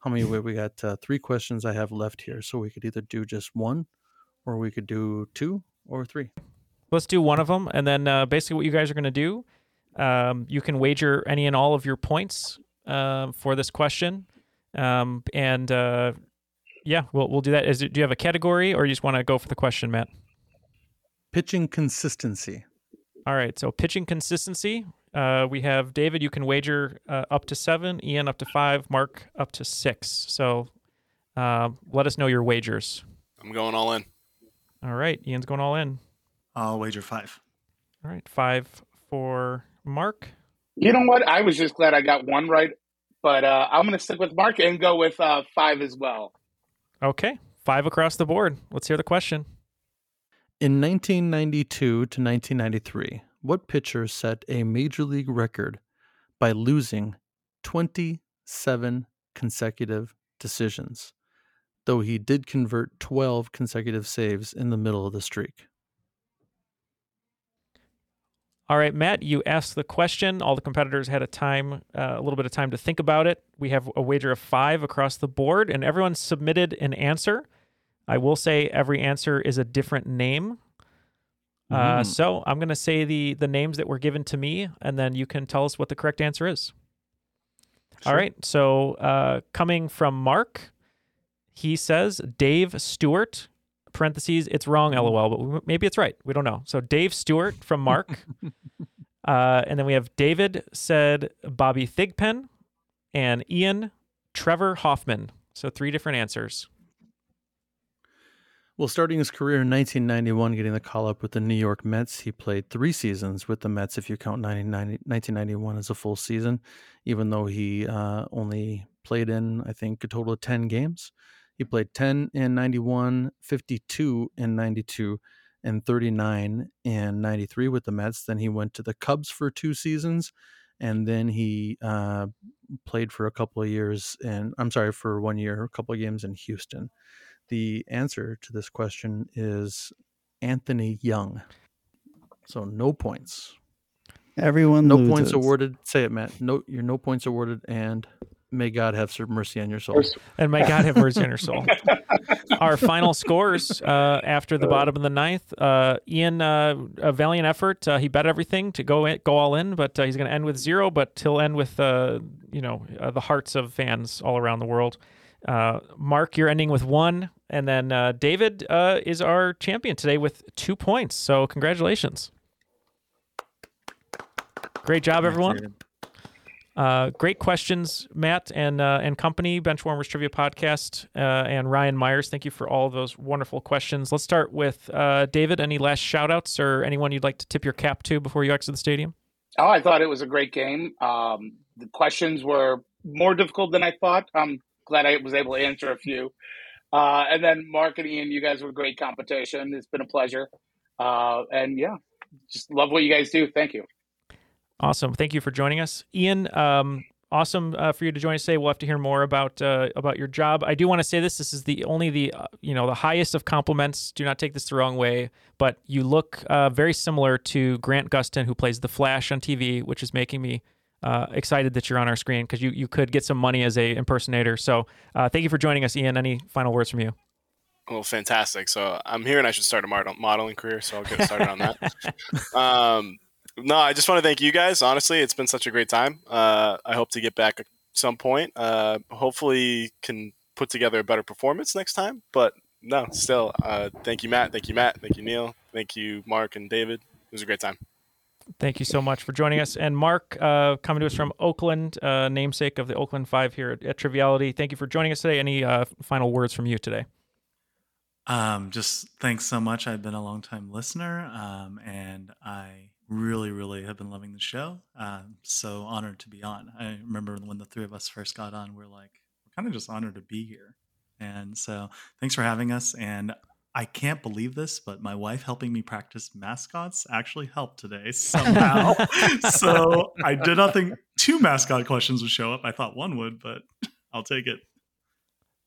F: how many we we got uh, three questions I have left here, so we could either do just one, or we could do two or three.
D: Let's do one of them, and then uh, basically what you guys are going to do, um, you can wager any and all of your points uh, for this question, um, and uh, yeah, we'll we'll do that. Is it, do you have a category, or you just want to go for the question, Matt?
F: Pitching consistency.
D: All right, so pitching consistency. Uh, we have David. You can wager uh, up to seven. Ian up to five. Mark up to six. So uh, let us know your wagers.
H: I'm going all in.
D: All right, Ian's going all in.
G: I'll wager five.
D: All right, five for Mark.
I: You know what? I was just glad I got one right, but uh, I'm going to stick with Mark and go with uh, five as well.
D: Okay, five across the board. Let's hear the question.
F: In 1992 to 1993, what pitcher set a major league record by losing 27 consecutive decisions, though he did convert 12 consecutive saves in the middle of the streak?
D: All right, Matt, you asked the question. All the competitors had a time, uh, a little bit of time to think about it. We have a wager of five across the board, and everyone submitted an answer. I will say every answer is a different name. Uh,
F: Mm.
D: so I'm going to say the the names that were given to me, and then you can tell us what the correct answer is. All
F: Sure.
D: right. So uh, coming from Mark, he says Dave Stewart, parentheses, it's wrong, lol, but maybe it's right. We don't know. So Dave Stewart from Mark. uh, and then we have David said Bobby Thigpen and Ian Trevor Hoffman. So three different answers.
F: Well, starting his career in 1991, getting the call up with the New York Mets, he played three seasons with the Mets, if you count 1991 as a full season, even though he uh, only played in, I think, a total of 10 games. He played 10 in 91, 52 in 92, and 39 in 93 with the Mets. Then he went to the Cubs for two seasons, and then he uh, played for a couple of years, and I'm sorry, for one year, a couple of games in Houston. The answer to this question is Anthony Young. So no points.
E: Everyone
F: no
E: loses.
F: points awarded. Say it, Matt. No, you're no points awarded, and may God have some mercy on your soul.
D: And may God have mercy on your soul. Our final scores uh, after the bottom of the ninth. Uh, Ian, uh, a valiant effort. Uh, he bet everything to go in, go all in, but uh, he's going to end with zero. But he'll end with uh, you know uh, the hearts of fans all around the world. Uh, Mark, you're ending with one, and then uh, David uh, is our champion today with two points. So congratulations. Great job, everyone. Uh, great questions, Matt and uh, and company, Benchwarmers Trivia Podcast, uh, and Ryan Myers. Thank you for all those wonderful questions. Let's start with uh, David. Any last shout outs or anyone you'd like to tip your cap to before you exit the stadium?
I: Oh, I thought it was a great game. Um, the questions were more difficult than I thought. I'm glad I was able to answer a few. Uh, and then Mark and Ian, you guys were great competition. It's been a pleasure. And yeah, just love what you guys do. Thank you.
D: Awesome. Thank you for joining us, Ian. Um, awesome uh, for you to join us today. We'll have to hear more about uh, about your job. I do want to say this: this is the only the uh, you know the highest of compliments. Do not take this the wrong way, but you look uh, very similar to Grant Gustin, who plays the Flash on TV, which is making me. Uh, excited that you're on our screen because you, you could get some money as a impersonator. So uh, thank you for joining us, Ian. Any final words from you?
H: Well, fantastic. So I'm here and I should start a model- modeling career, so I'll get started on that. Um, no, I just want to thank you guys. Honestly, it's been such a great time. Uh, I hope to get back at some point. Uh, hopefully, can put together a better performance next time. But no, still, uh, thank you, Matt. Thank you, Matt. Thank you, Neil. Thank you, Mark and David. It was a great time.
D: Thank you so much for joining us. And Mark, uh, coming to us from Oakland, uh, namesake of the Oakland Five here at, at Triviality. Thank you for joining us today. Any uh, final words from you today?
G: Um, just thanks so much. I've been a long time listener, um, and I really, really have been loving the show. Um, so honored to be on. I remember when the three of us first got on, we're like, we're kind of just honored to be here. And so thanks for having us. And I can't believe this, but my wife helping me practice mascots actually helped today somehow. so I did not think two mascot questions would show up. I thought one would, but I'll take it.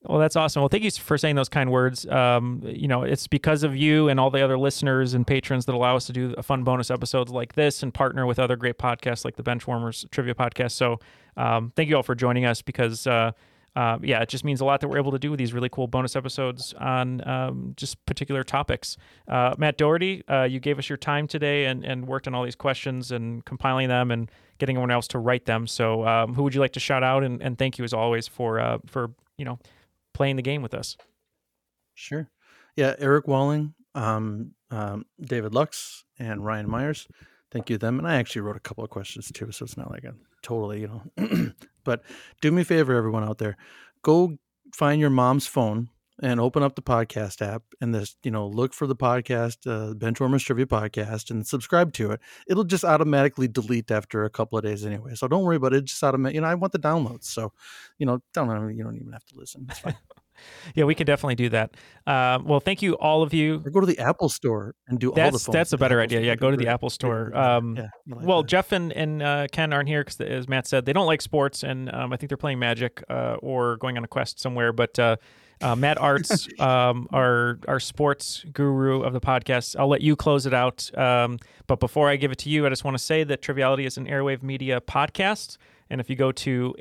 D: Well, that's awesome. Well, thank you for saying those kind words. Um, you know, it's because of you and all the other listeners and patrons that allow us to do fun bonus episodes like this and partner with other great podcasts like the Benchwarmers Trivia Podcast. So, um, thank you all for joining us because, uh, uh, yeah, it just means a lot that we're able to do these really cool bonus episodes on um, just particular topics. Uh, Matt Doherty, uh, you gave us your time today and, and worked on all these questions and compiling them and getting everyone else to write them. So, um, who would you like to shout out? And, and thank you as always for uh, for you know playing the game with us.
F: Sure. Yeah, Eric Walling, um, um, David Lux, and Ryan Myers. Thank you to them. And I actually wrote a couple of questions too, so it's not like a totally, you know. but do me a favor, everyone out there, go find your mom's phone and open up the podcast app and this, you know, look for the podcast, uh, Benchwarmers Trivia Podcast, and subscribe to it. It'll just automatically delete after a couple of days anyway. So don't worry about it. Just automatic. You know, I want the downloads, so you know, don't you don't even have to listen.
D: Yeah, we can definitely do that. Uh, well, thank you, all of you.
F: Or go to the Apple Store and do
D: that's,
F: all the phones.
D: That's a better idea.
F: Store.
D: Yeah, go to the. Apple Store. Um,
F: yeah, like
D: well,
F: that.
D: Jeff and, and uh, Ken aren't here because, as Matt said, they don't like sports, and um, I think they're playing Magic uh, or going on a quest somewhere. But uh, uh, Matt Arts, um, our our sports guru of the podcast, I'll let you close it out. Um, but before I give it to you, I just want to say that Triviality is an Airwave Media podcast, and if you go to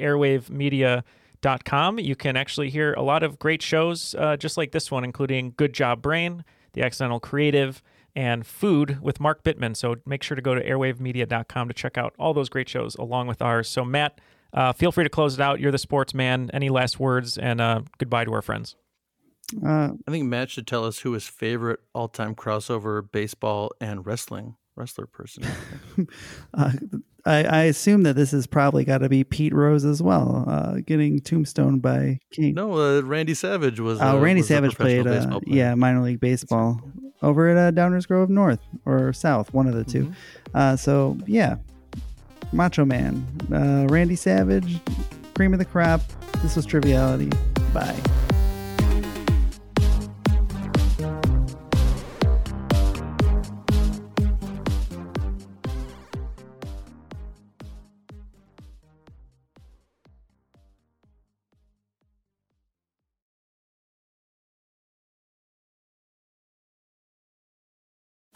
D: airwavemedia.com, you can actually hear a lot of great shows uh, just like this one, including Good Job Brain, The Accidental Creative, and Food with Mark Bittman. So make sure to go to airwavemedia.com to check out all those great shows along with ours. So, Matt, uh, feel free to close it out. You're the sports man. Any last words and uh, goodbye to our friends?
E: Uh,
F: I think Matt should tell us who his favorite all-time crossover baseball and wrestling wrestler person.
E: uh, I, I assume that this has probably got to be Pete Rose as well, uh, getting tombstone by King.
F: no, uh, Randy Savage was.
E: Oh,
F: uh,
E: Randy
F: was
E: Savage played, uh, yeah, minor league baseball over at uh, Downers Grove North or South, one of the 2
F: Mm-hmm.
E: Uh, so yeah, Macho Man, uh, Randy Savage, cream of the crop. This was Triviality. Bye.